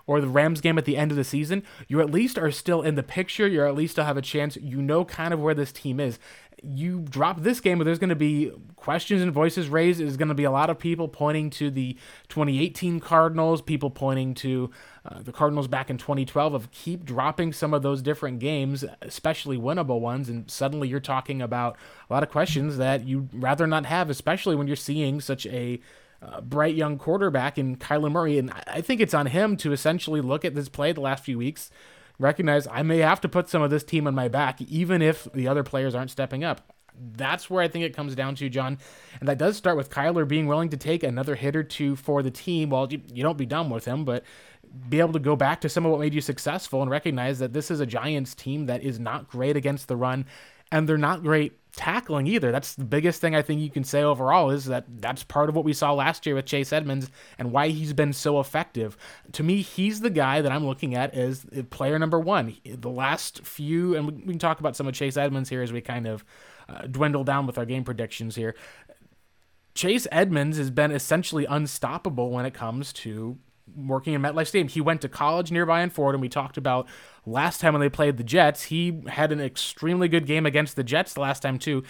or the Rams game at the end of the season, you at least are still in the picture. You're at least still have a chance. You know kind of where this team is you drop this game, but there's going to be questions and voices raised. There's going to be a lot of people pointing to the 2018 Cardinals, people pointing to uh, the Cardinals back in 2012 of keep dropping some of those different games, especially winnable ones, and suddenly you're talking about a lot of questions that you'd rather not have, especially when you're seeing such a uh, bright young quarterback in Kyler Murray. And I think it's on him to essentially look at this play the last few weeks recognize I may have to put some of this team on my back, even if the other players aren't stepping up. That's where I think it comes down to, John. And that does start with Kyler being willing to take another hit or two for the team. Well, you, you don't be done with him, but be able to go back to some of what made you successful and recognize that this is a Giants team that is not great against the run and they're not great tackling either. That's the biggest thing I think you can say overall is that that's part of what we saw last year with Chase Edmonds and why he's been so effective. To me, he's the guy that I'm looking at as player number one. The last few, and we can talk about some of Chase Edmonds here as we kind of uh, dwindle down with our game predictions here. Chase Edmonds has been essentially unstoppable when it comes to working in MetLife Stadium. He went to college nearby in Fordham. We talked about last time when they played the Jets. He had an extremely good game against the Jets the last time too.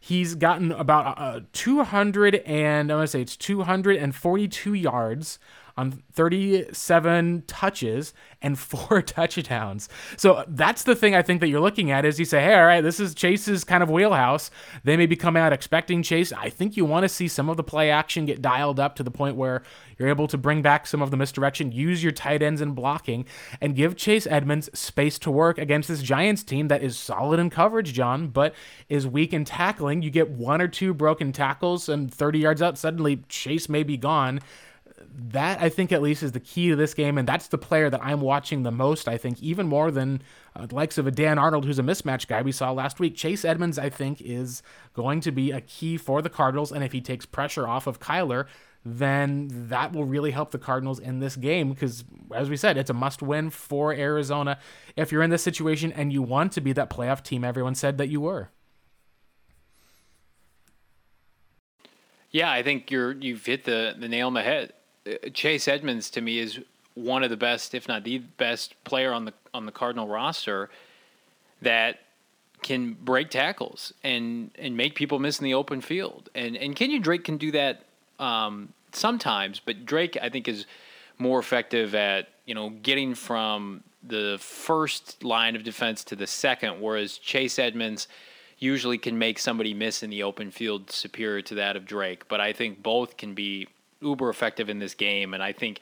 He's gotten about uh, 200 and I'm gonna say it's 242 yards on 37 touches and (laughs) four (laughs) touchdowns. So that's the thing I think that you're looking at is you say, hey, all right, this is Chase's kind of wheelhouse. They may be coming out expecting Chase. I think you want to see some of the play action get dialed up to the point where you're able to bring back some of the misdirection, use your tight ends in blocking, and give Chase Edmonds space to work against this Giants team that is solid in coverage, John, but is weak in tackling. You get one or two broken tackles and 30 yards out, suddenly Chase may be gone that I think at least is the key to this game, and that's the player that I'm watching the most. I think even more than uh, the likes of a Dan Arnold, who's a mismatch guy we saw last week. Chase Edmonds, I think, is going to be a key for the Cardinals, and if he takes pressure off of Kyler, then that will really help the Cardinals in this game because, as we said, it's a must win for Arizona if you're in this situation and you want to be that playoff team everyone said that you were. Yeah, I think you're you've hit the, the nail on the head. Chase Edmonds to me is one of the best, if not the best player on the on the Cardinal roster that can break tackles and and make people miss in the open field. And and Kenyan Drake can do that um, sometimes, but Drake I think is more effective at you know getting from the first line of defense to the second, whereas Chase Edmonds usually can make somebody miss in the open field superior to that of Drake. But I think both can be uber effective in this game. And I think,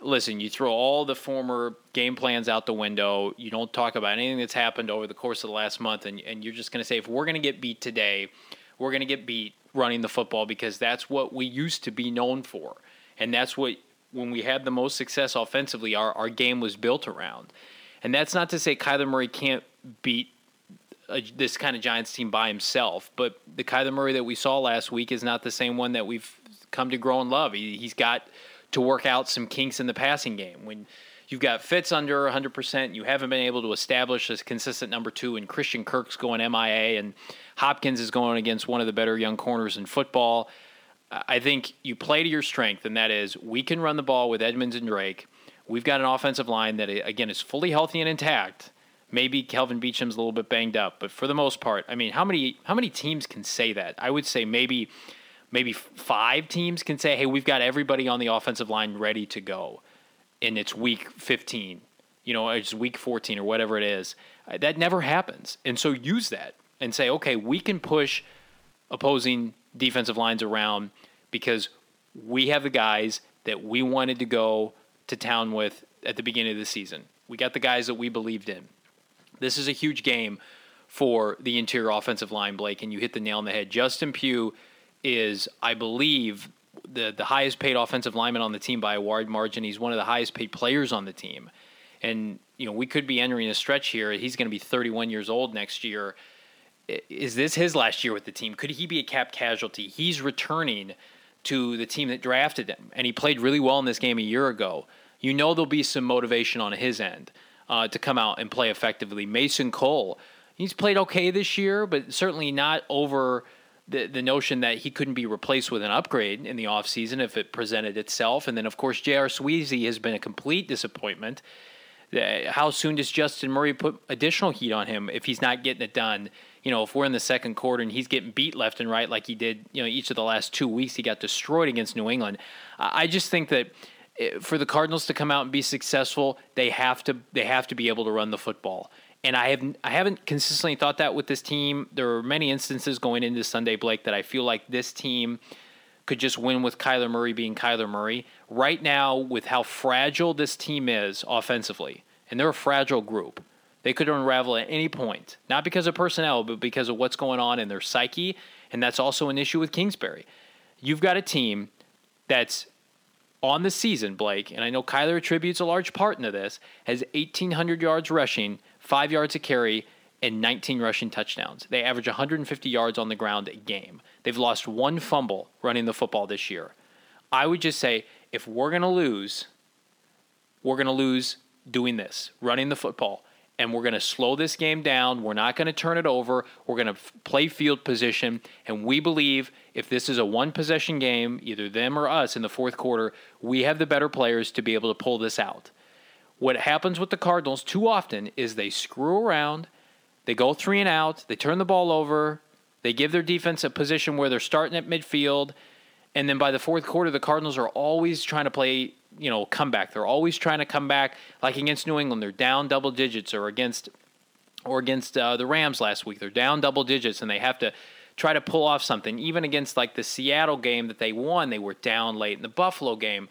listen, you throw all the former game plans out the window. You don't talk about anything that's happened over the course of the last month, and, and you're just going to say, if we're going to get beat today, we're going to get beat running the football because that's what we used to be known for. And that's what, when we had the most success offensively, our, our game was built around. And that's not to say Kyler Murray can't beat a, this kind of Giants team by himself, but the Kyler Murray that we saw last week is not the same one that we've come to grow and love. He, he's got to work out some kinks in the passing game. When you've got Fitz under 100%, you haven't been able to establish a consistent number two, and Christian Kirk's going MIA, and Hopkins is going against one of the better young corners in football. I think you play to your strength, and that is we can run the ball with Edmonds and Drake. We've got an offensive line that, again, is fully healthy and intact. Maybe Kelvin Beachum's a little bit banged up, but for the most part, I mean, how many how many teams can say that? I would say maybe maybe five teams can say, hey, we've got everybody on the offensive line ready to go, and it's week 15, you know, it's week 14 or whatever it is. Uh, that never happens. And so use that and say, okay, we can push opposing defensive lines around because we have the guys that we wanted to go to town with at the beginning of the season. We got the guys that we believed in. This is a huge game for the interior offensive line, Blake, and you hit the nail on the head. Justin Pugh is, I believe, the the highest paid offensive lineman on the team by a wide margin. He's one of the highest paid players on the team, and you know we could be entering a stretch here. He's going to be 31 years old next year. Is this his last year with the team? Could he be a cap casualty? He's returning to the team that drafted him, and he played really well in this game a year ago. You know there'll be some motivation on his end uh, to come out and play effectively. Mason Cole, he's played okay this year, but certainly not over the, the notion that he couldn't be replaced with an upgrade in the offseason if it presented itself. And then, of course, J.R. Sweezy has been a complete disappointment. How soon does Justin Murray put additional heat on him if he's not getting it done? You know, if we're in the second quarter and he's getting beat left and right like he did, you know, each of the last two weeks, he got destroyed against New England. I just think that eh, for the Cardinals to come out and be successful, they have to they have to be able to run the football and I have I haven't consistently thought that with this team. There are many instances going into Sunday, Blake, that I feel like this team could just win with Kyler Murray being Kyler Murray. Right now, with how fragile this team is offensively, and they're a fragile group, they could unravel at any point. Not because of personnel, but because of what's going on in their psyche, and that's also an issue with Kingsbury. You've got a team that's on the season, Blake, and I know Kyler attributes a large part into this, has 1,800 yards rushing five yards a carry, and 19 rushing touchdowns. They average 150 yards on the ground a game. They've lost one fumble running the football this year. I would just say if we're going to lose, we're going to lose doing this, running the football. And we're going to slow this game down. We're not going to turn it over. We're going to f- play field position. And we believe if this is a one possession game, either them or us in the fourth quarter, we have the better players to be able to pull this out. What happens with the Cardinals too often is they screw around, they go three and out, they turn the ball over, they give their defense a position where they're starting at midfield, and then by the fourth quarter, the Cardinals are always trying to play, you know, comeback. They're always trying to come back. Like against New England, they're down double digits, or against, or against uh, the Rams last week, they're down double digits, and they have to try to pull off something. Even against like the Seattle game that they won, they were down late in the Buffalo game.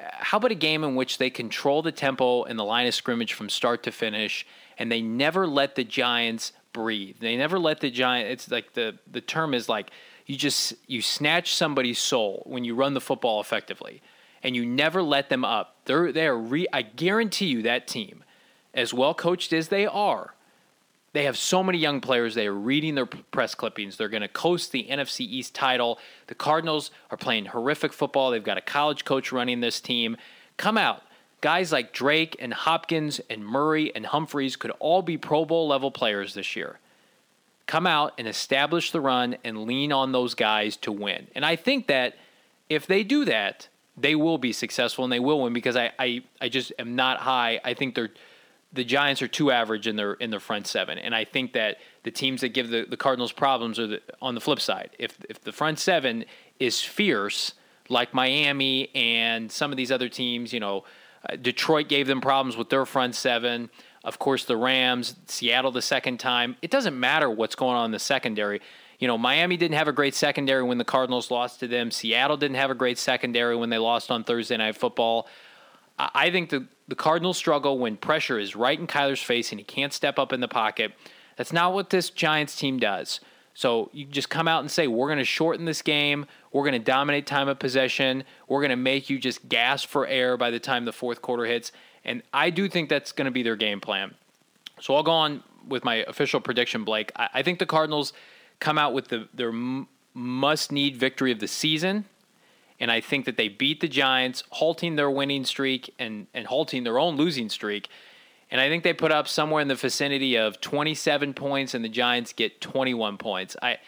How about a game in which they control the tempo and the line of scrimmage from start to finish, and they never let the Giants breathe. They never let the Giants. It's like the the term is like you just you snatch somebody's soul when you run the football effectively and you never let them up they're they are re, i guarantee you that team as well coached as they are they have so many young players. They are reading their press clippings. They're going to coast the nfc east title. The cardinals are playing horrific football. They've got a college coach running this team. Come out. Guys like drake and hopkins and murray and humphries could all be pro bowl level players this year. Come out and establish the run and lean on those guys to win. And I think that if they do that, they will be successful and they will win because I, I, I just am not high. I think they're the Giants are too average in their in their front seven, and I think that the teams that give the, the Cardinals problems are the, on the flip side. If if the front seven is fierce, like Miami and some of these other teams, you know, uh, Detroit gave them problems with their front seven. Of course, the Rams, Seattle the second time. It doesn't matter what's going on in the secondary. You know, Miami didn't have a great secondary when the Cardinals lost to them. Seattle didn't have a great secondary when they lost on Thursday Night Football. I think the, the Cardinals struggle when pressure is right in Kyler's face and he can't step up in the pocket. That's not what this Giants team does. So you just come out and say, we're going to shorten this game. We're going to dominate time of possession. We're going to make you just gasp for air by the time the fourth quarter hits. And I do think that's going to be their game plan. So I'll go on with my official prediction, Blake. I, I think the Cardinals come out with the, their must need victory of the season. And I think that they beat the Giants, halting their winning streak and, and halting their own losing streak. And I think they put up somewhere in the vicinity of 27 points, and the Giants get 21 points. I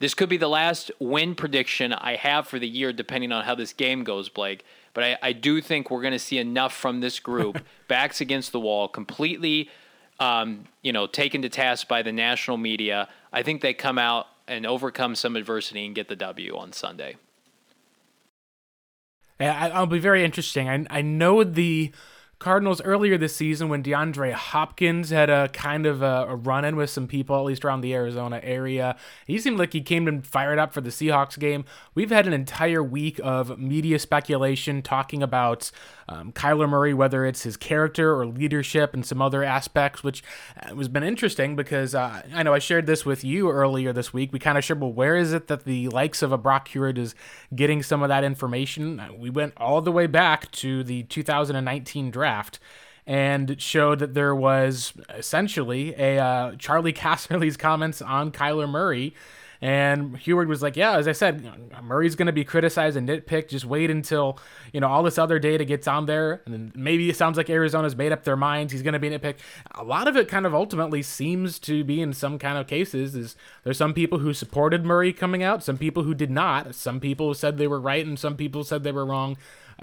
this could be the last win prediction I have for the year, depending on how this game goes, Blake. But I, I do think we're going to see enough from this group, (laughs) backs against the wall, completely, um, you know, taken to task by the national media. I think they come out and overcome some adversity and get the W on Sunday. Yeah, I'll be very interesting. I I know the Cardinals earlier this season when DeAndre Hopkins had a kind of a, a run in with some people, at least around the Arizona area. He seemed like he came and fired up for the Seahawks game. We've had an entire week of media speculation talking about um, Kyler Murray, whether it's his character or leadership and some other aspects, which uh, has been interesting because uh, I know I shared this with you earlier this week. We kind of shared, well, where is it that the likes of a Brock Huard is getting some of that information? Uh, we went all the way back to the 2019 draft and showed that there was essentially a uh, Charlie (laughs) Casserly's comments on Kyler Murray and Huard was like, yeah, as I said, Murray's going to be criticized and nitpicked. Just wait until, you know, all this other data gets on there. And then maybe it sounds like Arizona's made up their minds. He's going to be nitpicked. A lot of it kind of ultimately seems to be in some kind of cases is there's some people who supported Murray coming out, some people who did not. Some people said they were right and some people said they were wrong.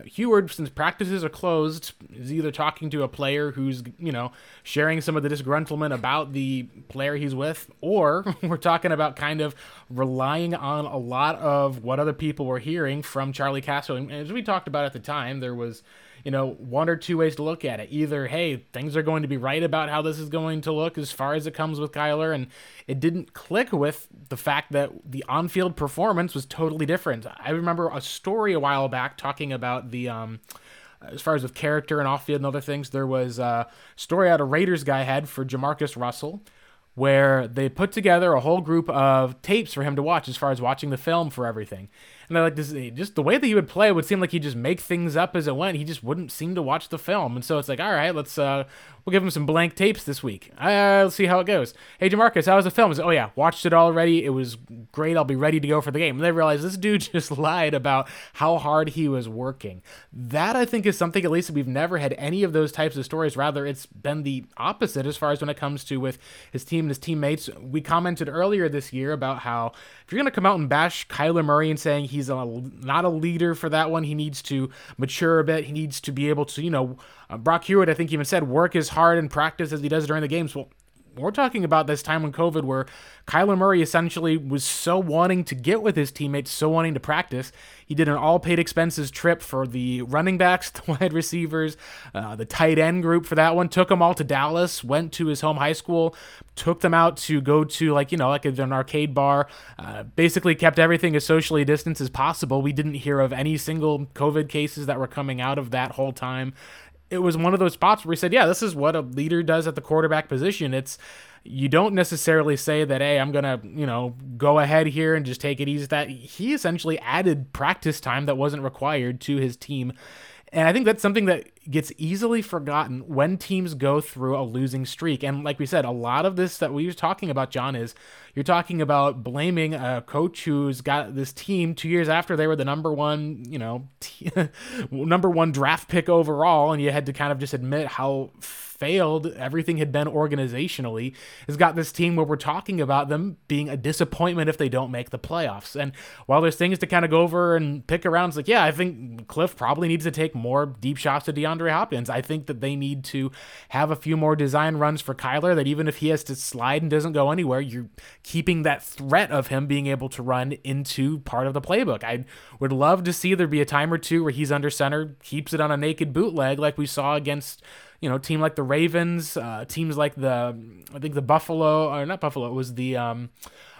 Huard, since practices are closed, is either talking to a player who's, you know, sharing some of the disgruntlement about the player he's with, or (laughs) we're talking about kind of relying on a lot of what other people were hearing from Charlie Casserly. And as we talked about at the time, there was you know, one or two ways to look at it. Either, hey, things are going to be right about how this is going to look as far as it comes with Kyler, and it didn't click with the fact that the on field performance was totally different. I remember a story a while back talking about the. Um, as far as with character and off field and other things, there was a story out of Raiders guy had for Jamarcus Russell where they put together a whole group of tapes for him to watch as far as watching the film for everything. And I like this, just the way that he would play would seem like he'd just make things up as it went. He just wouldn't seem to watch the film. And so it's like, all right, let's, uh, we'll give him some blank tapes this week. Uh, let's see how it goes. Hey, Jamarcus, how was the film? Like, oh, yeah, watched it already. It was great. I'll be ready to go for the game. And they realize this dude (laughs) just lied about how hard he was working. That, I think, is something, at least, we've never had any of those types of stories. Rather, it's been the opposite as far as when it comes to with his team and his teammates. We commented earlier this year about how if you're going to come out and bash Kyler Murray and saying he's a, not a leader for that one, he needs to mature a bit. He needs to be able to, you know, uh, Brock Huard, I think, even said work as hard in practice as he does during the games. Well, we're talking about this time when COVID, where Kyler Murray essentially was so wanting to get with his teammates, so wanting to practice. He did an all paid expenses trip for the running backs, (laughs) the wide receivers, uh, the tight end group for that one. Took them all to Dallas, went to his home high school, took them out to go to, like, you know, like an arcade bar. Uh, basically kept everything as socially distanced as possible. We didn't hear of any single COVID cases that were coming out of that whole time it was one of those spots where he said, yeah, this is what a leader does at the quarterback position. It's you don't necessarily say that, hey, I'm gonna, you know, go ahead here and just take it easy. That he essentially added practice time that wasn't required to his team. And I think that's something that gets easily forgotten when teams go through a losing streak. And like we said, a lot of this that we were talking about, John, is you're talking about blaming a coach who's got this team two years after they were the number one, you know, t- (laughs) number one draft pick overall, and you had to kind of just admit how failed everything had been organizationally has got this team where we're talking about them being a disappointment if they don't make the playoffs. And while there's things to kind of go over and pick around, it's like, yeah, I think Cliff probably needs to take more deep shots to DeAndre Hopkins. I think that they need to have a few more design runs for Kyler that even if he has to slide and doesn't go anywhere, you're keeping that threat of him being able to run into part of the playbook. I would love to see there be a time or two where he's under center, keeps it on a naked bootleg like we saw against you know, team like the Ravens, uh, teams like the I think the Buffalo or not Buffalo, it was the um,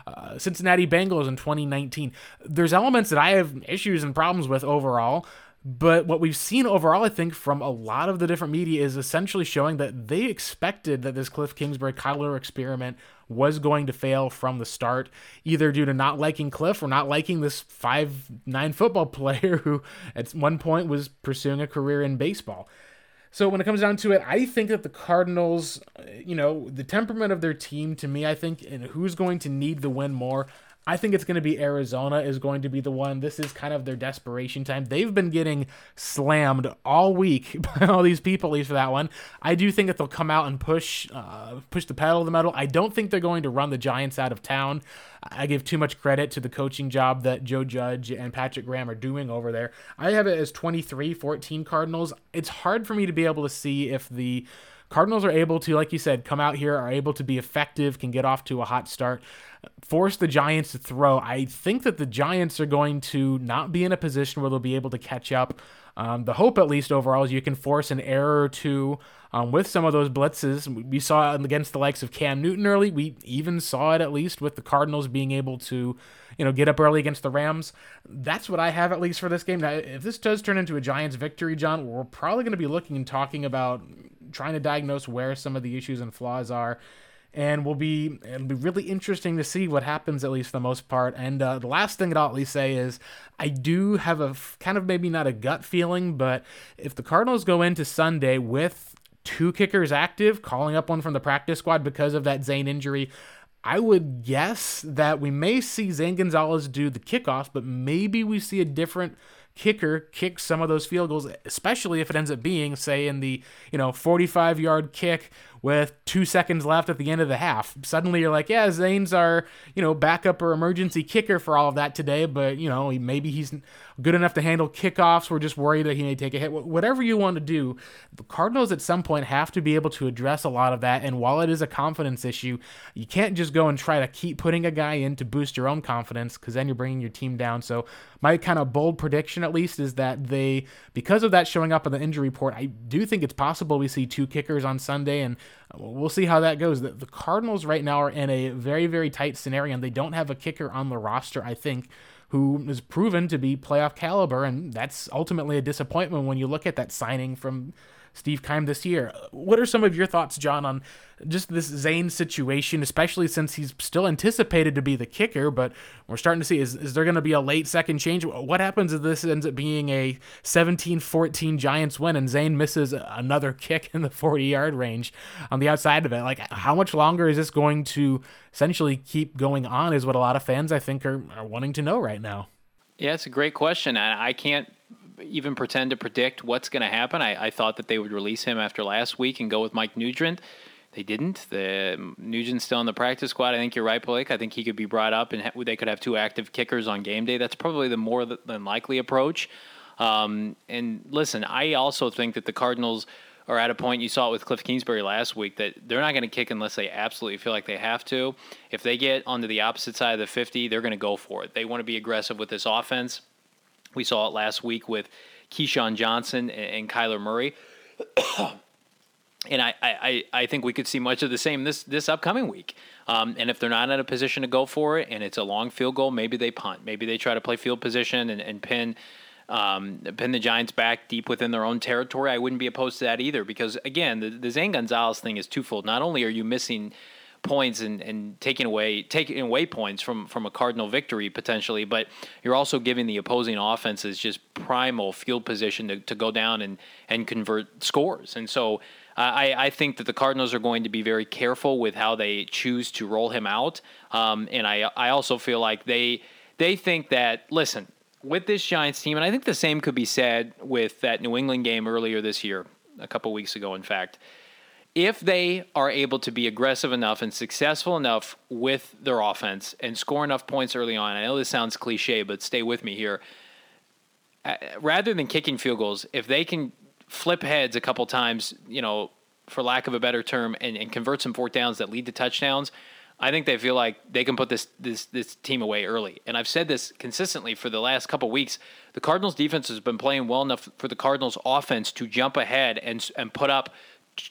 uh, Cincinnati Bengals in 2019. There's elements that I have issues and problems with overall. But what we've seen overall, I think, from a lot of the different media is essentially showing that they expected that this Cliff Kingsbury Kyler experiment was going to fail from the start, either due to not liking Cliff or not liking this five nine football (laughs) player who at one point was pursuing a career in baseball. So when it comes down to it, I think that the Cardinals, uh, you know, the temperament of their team to me, I think, and who's going to need the win more, I think it's going to be Arizona is going to be the one. This is kind of their desperation time. They've been getting slammed all week (laughs) by all these people, at least for that one. I do think that they'll come out and push uh, push the pedal to the metal. I don't think they're going to run the Giants out of town. I give too much credit to the coaching job that Joe Judge and Patrick Graham are doing over there. I have it as 23 14 Cardinals. It's hard for me to be able to see if the Cardinals are able to, like you said, come out here, are able to be effective, can get off to a hot start, force the Giants to throw. I think that the Giants are going to not be in a position where they'll be able to catch up. Um, the hope, at least overall, is you can force an error or two um, with some of those blitzes. We saw it against the likes of Cam Newton early. We even saw it at least with the Cardinals being able to, you know, get up early against the Rams. That's what I have at least for this game. Now, if this does turn into a Giants victory, John, we're probably going to be looking and talking about trying to diagnose where some of the issues and flaws are. And will be it'll be really interesting to see what happens at least for the most part. And uh, the last thing that I'll at least say is I do have a kind of maybe not a gut feeling, but if the Cardinals go into Sunday with two kickers active, calling up one from the practice squad because of that Zane injury, I would guess that we may see Zane Gonzalez do the kickoffs, but maybe we see a different kicker kick some of those field goals, especially if it ends up being, say, in the you know 45 yard kick with two seconds left at the end of the half. Suddenly you're like, yeah, Zane's our you know backup or emergency kicker for all of that today, but you know maybe he's good enough to handle kickoffs. We're just worried that he may take a hit. Whatever you want to do, the Cardinals at some point have to be able to address a lot of that. And while it is a confidence issue, you can't just go and try to keep putting a guy in to boost your own confidence because then you're bringing your team down. So my kind of bold prediction, at least, is that they, because of that showing up in the injury report, I do think it's possible we see two kickers on Sunday, and Uh, we'll see how that goes. The, the Cardinals right now are in a very, very tight scenario, and they don't have a kicker on the roster, I think who is proven to be playoff caliber, and that's ultimately a disappointment when you look at that signing from Steve Keim this year. What are some of your thoughts, John, on just this Zane situation, especially since he's still anticipated to be the kicker, but we're starting to see is, is there going to be a late second change? What happens if this ends up being a 17 14 Giants win and Zane misses another kick in the 40 yard range on the outside of it? Like, how much longer is this going to essentially keep going on? Is what a lot of fans, I think, are, are wanting to know right now. Yeah, it's a great question. I can't even pretend to predict what's going to happen. I, I, thought that they would release him after last week and go with Mike Nugent. They didn't. The Nugent's still in the practice squad. I think you're right, Blake. I think he could be brought up, and they could have two active kickers on game day. That's probably the more than likely approach. Um, and listen, I also think that the Cardinals are at a point. You saw it with Cliff Kingsbury last week that they're not going to kick unless they absolutely feel like they have to. If they get onto the opposite side of the 50, they're going to go for it. They want to be aggressive with this offense. We saw it last week with Keyshawn Johnson and, Kyler Murray. (coughs) and I, I, I think we could see much of the same this this upcoming week. Um, and if they're not in a position to go for it, and it's a long field goal, maybe they punt. Maybe they try to play field position and, and pin um, pin the Giants back deep within their own territory. I wouldn't be opposed to that either, because again, the, the Zane Gonzalez thing is twofold. Not only are you missing points and, and taking away taking away points from from a Cardinal victory potentially, but you're also giving the opposing offenses just primal field position to, to go down and and convert scores. And so I, I think that the Cardinals are going to be very careful with how they choose to roll him out. Um, and I, I also feel like they they think that listen with this Giants team, and I think the same could be said with that New England game earlier this year, a couple weeks ago, in fact. If they are able to be aggressive enough and successful enough with their offense and score enough points early on, I know this sounds cliche, but stay with me here. Uh, rather than kicking field goals, if they can flip heads a couple times, you know, for lack of a better term, and, and convert some fourth downs that lead to touchdowns, I think they feel like they can put this this this team away early. And I've said this consistently for the last couple weeks. The Cardinals defense has been playing well enough for the Cardinals offense to jump ahead and and put up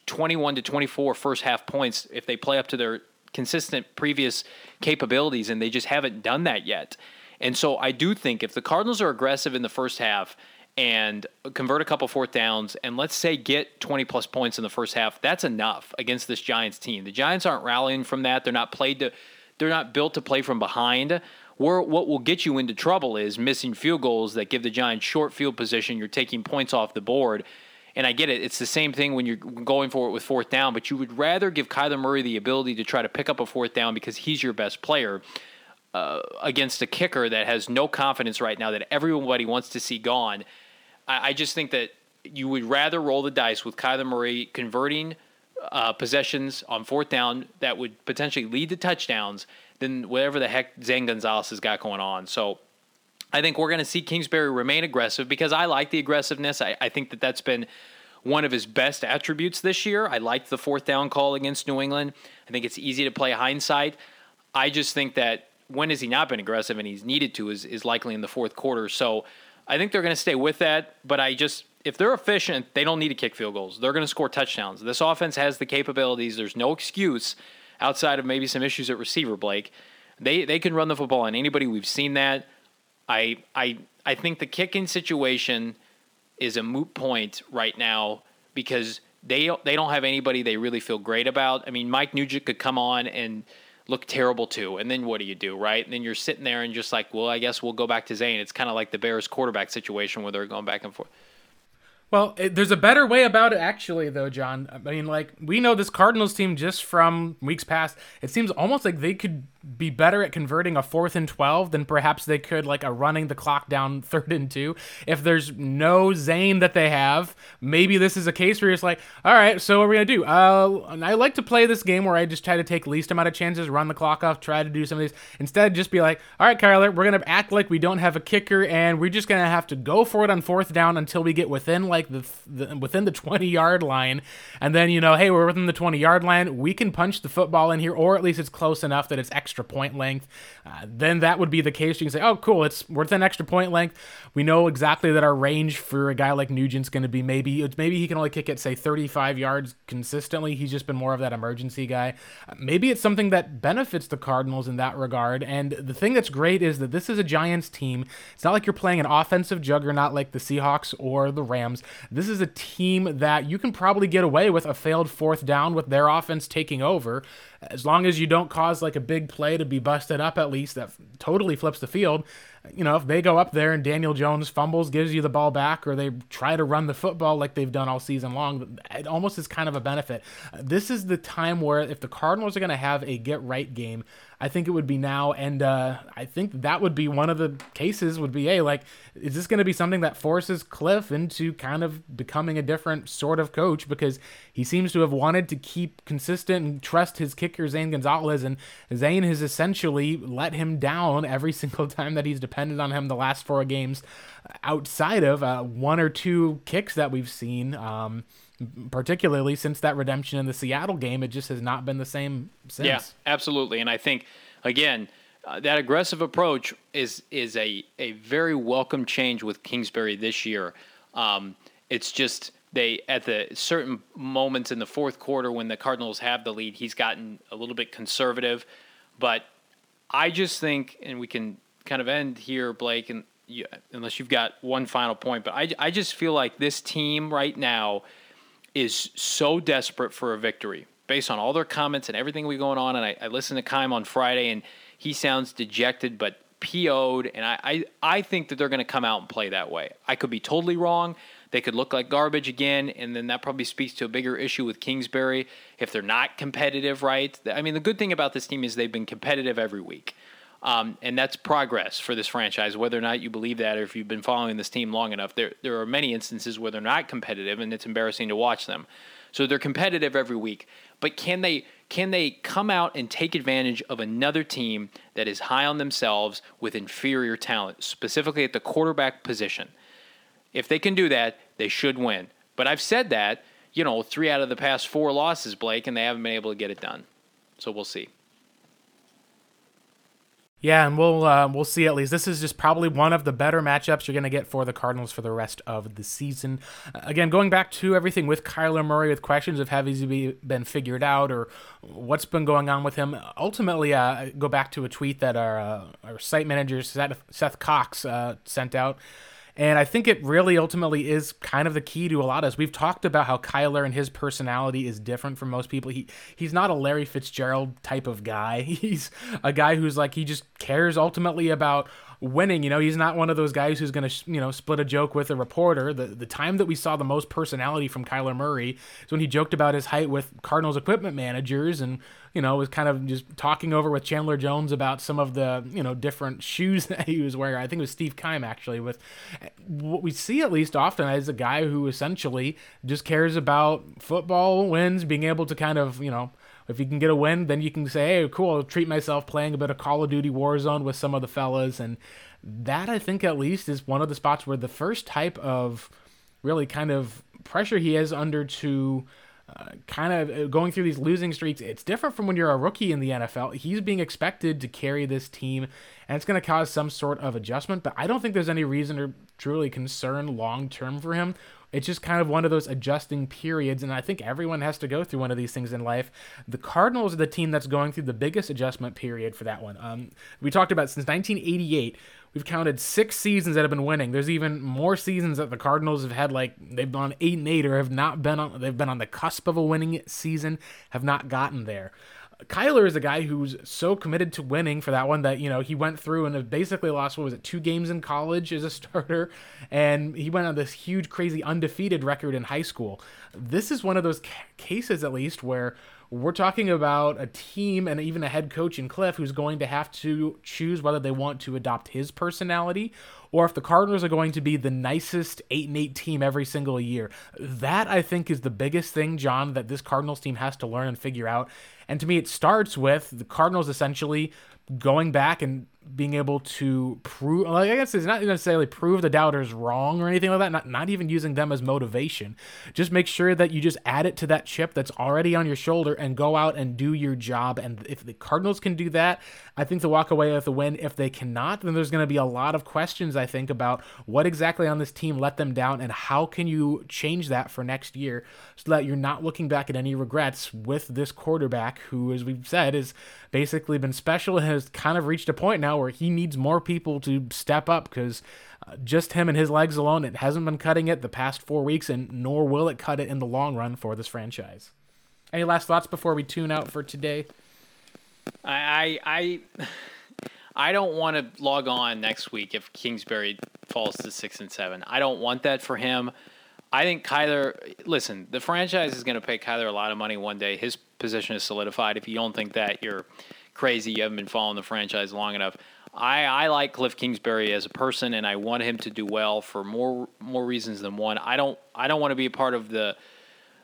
21 to 24 first half points if they play up to their consistent previous capabilities and they just haven't done that yet. And so I do think if the Cardinals are aggressive in the first half and convert a couple fourth downs and let's say get 20 plus points in the first half that's enough against this giants team. The giants aren't rallying from that. They're not played to they're not built to play from behind. Where what will get you into trouble is missing field goals that give the giants short field position. You're taking points off the board and I get it. It's the same thing when you're going for it with fourth down, but you would rather give Kyler Murray the ability to try to pick up a fourth down because he's your best player uh, against a kicker that has no confidence right now that everybody wants to see gone I, I just think that you would rather roll the dice with Kyler Murray converting uh, possessions on fourth down that would potentially lead to touchdowns than whatever the heck Zane Gonzalez has got going on. So I think we're going to see Kingsbury remain aggressive because I like the aggressiveness. I, I think that that's been one of his best attributes this year. I liked the fourth down call against New England. I think it's easy to play hindsight. I just think that when has he not been aggressive and he's needed to is, is likely in the fourth quarter. So I think they're going to stay with that, but I just if they're efficient, they don't need to kick field goals. They're going to score touchdowns. This offense has the capabilities. There's no excuse outside of maybe some issues at receiver, Blake. They they can run the football on anybody. We've seen that. I I I think the kicking situation is a moot point right now because they they don't have anybody they really feel great about. I mean, Mike Nugent could come on and look terrible too. And then what do you do, right? And then you're sitting there and just like, well, I guess we'll go back to Zane. It's kind of like the Bears quarterback situation where they're going back and forth. Well, it, there's a better way about it, actually, though, John. I mean, like, we know this Cardinals team just from weeks past. It seems almost like they could be better at converting a fourth and 12 than perhaps they could like a running the clock down (laughs) third and two. If there's no Zane that they have, maybe this is a case where it's like, all right, so what are we going to do? Uh, I like to play this game where I just try to take least amount of chances, run the clock off, try to do some of these. Instead, just be like, all right, Kyler, we're going to act like we don't have a kicker and we're just going to have to go for it on fourth down until we get within like the, the within the 20 yard line. And then, you know, hey, we're within the 20 yard line. We can punch the football in here, or at least it's close enough that it's extra extra point length, uh, then that would be the case. You can say, oh, cool, it's worth an extra point length. We know exactly that our range for a guy like Nugent's going to be maybe maybe he can only kick it say 35 yards consistently. He's just been more of that emergency guy. Uh, maybe it's something that benefits the Cardinals in that regard. And the thing that's great is that this is a Giants team. It's not like you're playing an offensive juggernaut like the Seahawks or the Rams. This is a team that you can probably get away with a failed fourth down with their offense taking over as long as you don't cause like a big play to be busted up at least that totally flips the field you know if they go up there and daniel jones fumbles gives you the ball back or they try to run the football like they've done all season long it almost is kind of a benefit. This is the time where if the cardinals are going to have a get right game I think it would be now, and uh, I think that would be one of the cases. Would be, hey, like, is this going to be something that forces Cliff into kind of becoming a different sort of coach because he seems to have wanted to keep consistent and trust his kicker Zane Gonzalez, and Zane has essentially let him down every (laughs) single time that he's depended on him the last four games, outside of uh, one or two kicks that we've seen. Um, particularly since that redemption in the Seattle game, it just has not been the same since. Yeah, absolutely. And I think again, uh, that aggressive approach is is a a very welcome change with Kingsbury this year. Um, it's just they at the certain moments in the fourth quarter when the Cardinals have the lead, he's gotten a little bit conservative. But I just think, and we can kind of end here, Blake, and you, unless you've got one final point, but I I just feel like this team right now is so desperate for a victory based on all their comments and everything we going on. And I, I listened to Keim on Friday, and he sounds dejected but PO'd. And I, I, I think that they're going to come out and play that way. I could be totally wrong. They could look like garbage again, and then that probably speaks to a bigger issue with Kingsbury if they're not competitive, right? I mean, the good thing about this team is they've been competitive every week. Um, and that's progress for this franchise, whether or not you believe that or if you've been following this team long enough. There, there are many instances where they're not competitive, and it's embarrassing to watch them. So they're competitive every week. But can they can they come out and take advantage of another team that is high on themselves with inferior talent, specifically at the quarterback position? If they can do that, they should win. But I've said that, you know, three out of the past four losses, Blake, and they haven't been able to get it done. So we'll see. Yeah, and we'll uh, we'll see at least. This is just probably one of the better matchups you're going to get for the Cardinals for the rest of the season. Again, going back to everything with Kyler Murray with questions of have he been figured out or what's been going on with him. Ultimately, uh, go back to a tweet that our uh, our site manager Seth, Seth Cox uh, sent out. And I think it really ultimately is kind of the key to a lot of this. We've talked about how Kyler and his personality is different from most people. He he's not a Larry Fitzgerald type of guy. (laughs) He's a guy who's like he just cares ultimately about winning. You know, he's not one of those guys who's going to, you know, split a joke with a reporter. The the time that we saw the most personality from Kyler Murray is when he joked about his height with Cardinals equipment managers and, you know, was kind of just talking over with Chandler Jones about some of the, you know, different (laughs) shoes that he was wearing. I think it was Steve Keim actually with what we see at least often is a guy who essentially just cares about football wins, being able to kind of, you know, if you can get a win, then you can say, hey, cool, I'll treat myself playing a bit of Call of Duty Warzone with some of the fellas. And that, I think, at least, is one of the spots where the first type of really kind of pressure he is under to uh, kind of uh, going through these losing streaks. It's different from when you're a rookie in the NFL. He's being expected to carry this team, and it's going to cause some sort of adjustment. But I don't think there's any reason or truly concern long term for him it's just kind of one of those adjusting periods, and I think everyone has to go through one of these things in life. The Cardinals are the team that's going through the biggest adjustment period for that one. Um, we talked about since 1988, we've counted six seasons that have been winning. There's even more seasons that the Cardinals have had, like they've been on eight and eight, or have not been on. They've been on the cusp of a winning season, have not gotten there. Kyler is a guy who's so committed to winning for that one that you know he went through and basically lost what was it two games in college as a (laughs) starter, and he went on this huge crazy undefeated record in high school. This is one of those ca- cases at least where we're talking about a team and even a head coach in Cliff who's going to have to choose whether they want to adopt his personality or if the Cardinals are going to be the nicest 8 and 8 team every single year. That I think is the biggest thing, John, that this Cardinals team has to learn and figure out. And to me, it starts with the Cardinals essentially going back and being able to prove like I guess it's not necessarily prove the doubters wrong or anything like that, not not even using them as motivation. Just make sure that you just add it to that chip that's already on your shoulder and go out and do your job. And if the Cardinals can do that, I think they'll walk away with a win. If they cannot, then there's going to be a lot of questions, I think, about what exactly on this team let them down and how can you change that for next year so that you're not looking back at any regrets with this quarterback who, as we've said, has basically been special and has kind of reached a point now where he needs more people to step up because uh, just him and his legs alone, it hasn't been cutting it the past four weeks, and nor will it cut it in the long run for this franchise. Any last thoughts before we tune out for today? I I I (sighs) don't want to log on next week if Kingsbury falls to six and seven. I don't want that for him. I think Kyler. Listen, the franchise is going to pay Kyler a lot of money one day. His position is solidified. If you don't think that, you're crazy. You haven't been following the franchise long enough. I, I like Cliff Kingsbury as a person, and I want him to do well for more more reasons than one. I don't I don't want to be a part of the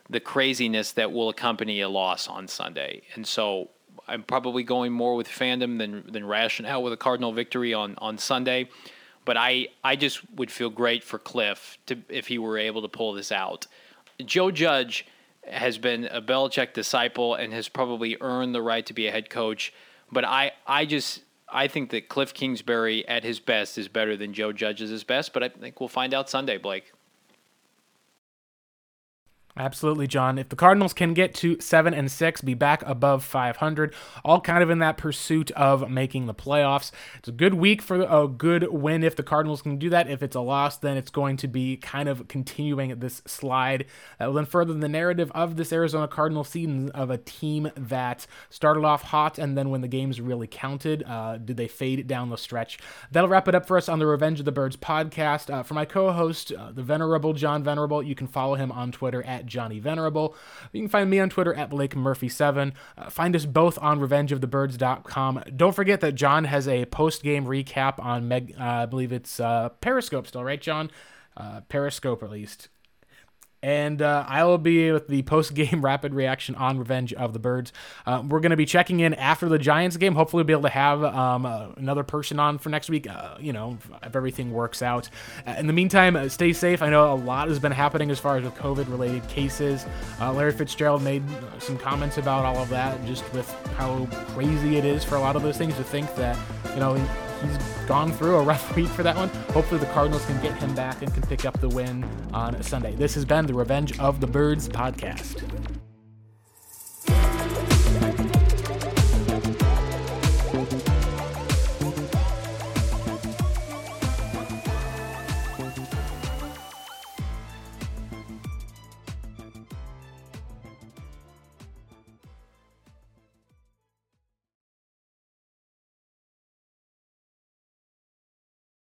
the craziness that will accompany a loss on Sunday, and so I'm probably going more with fandom than than rationale with a Cardinal victory on on Sunday. But I I just would feel great for Cliff to if he were able to pull this out. Joe Judge has been a Belichick disciple and has probably earned the right to be a head coach. But I I just I think that Cliff Kingsbury at his best is better than Joe Judge is his best. But I think we'll find out Sunday, Blake. Absolutely, John. If the Cardinals can get to seven and six, be back above 500, all kind of in that pursuit of making the playoffs. It's a good week for a good win if the Cardinals can do that. If it's a loss, then it's going to be kind of continuing this slide that will then further the narrative of this Arizona Cardinal season of a team that started off hot and then when the games really counted, uh, did they fade down the stretch? That'll wrap it up for us on the Revenge of the Birds podcast. Uh, for my co-host, uh, the venerable John Venerable, you can follow him on Twitter at Johnny Venerable. You can find me on Twitter at Blake Murphy7. Uh, find us both on revengeofthebirds.com. Don't forget that John has a post game recap on, Meg, uh, I believe it's uh, Periscope still, right, John? Uh, Periscope, at least and uh, I will be with the post game (laughs) rapid reaction on Revenge of the Birds. Uh, we're going to be checking in after the Giants game. Hopefully, we'll be able to have um, uh, another person on for next week. Uh, you know, if everything works out. Uh, in the meantime, uh, stay safe. I know a lot has been happening as far as with COVID related cases. Larry Fitzgerald made some comments about all of that, just with how crazy it is for a lot of those things to think that, you know, he's gone through a rough (laughs) week for that one. Hopefully, the Cardinals can get him back and can pick up the win on Sunday. This has been the Revenge of the Birds podcast.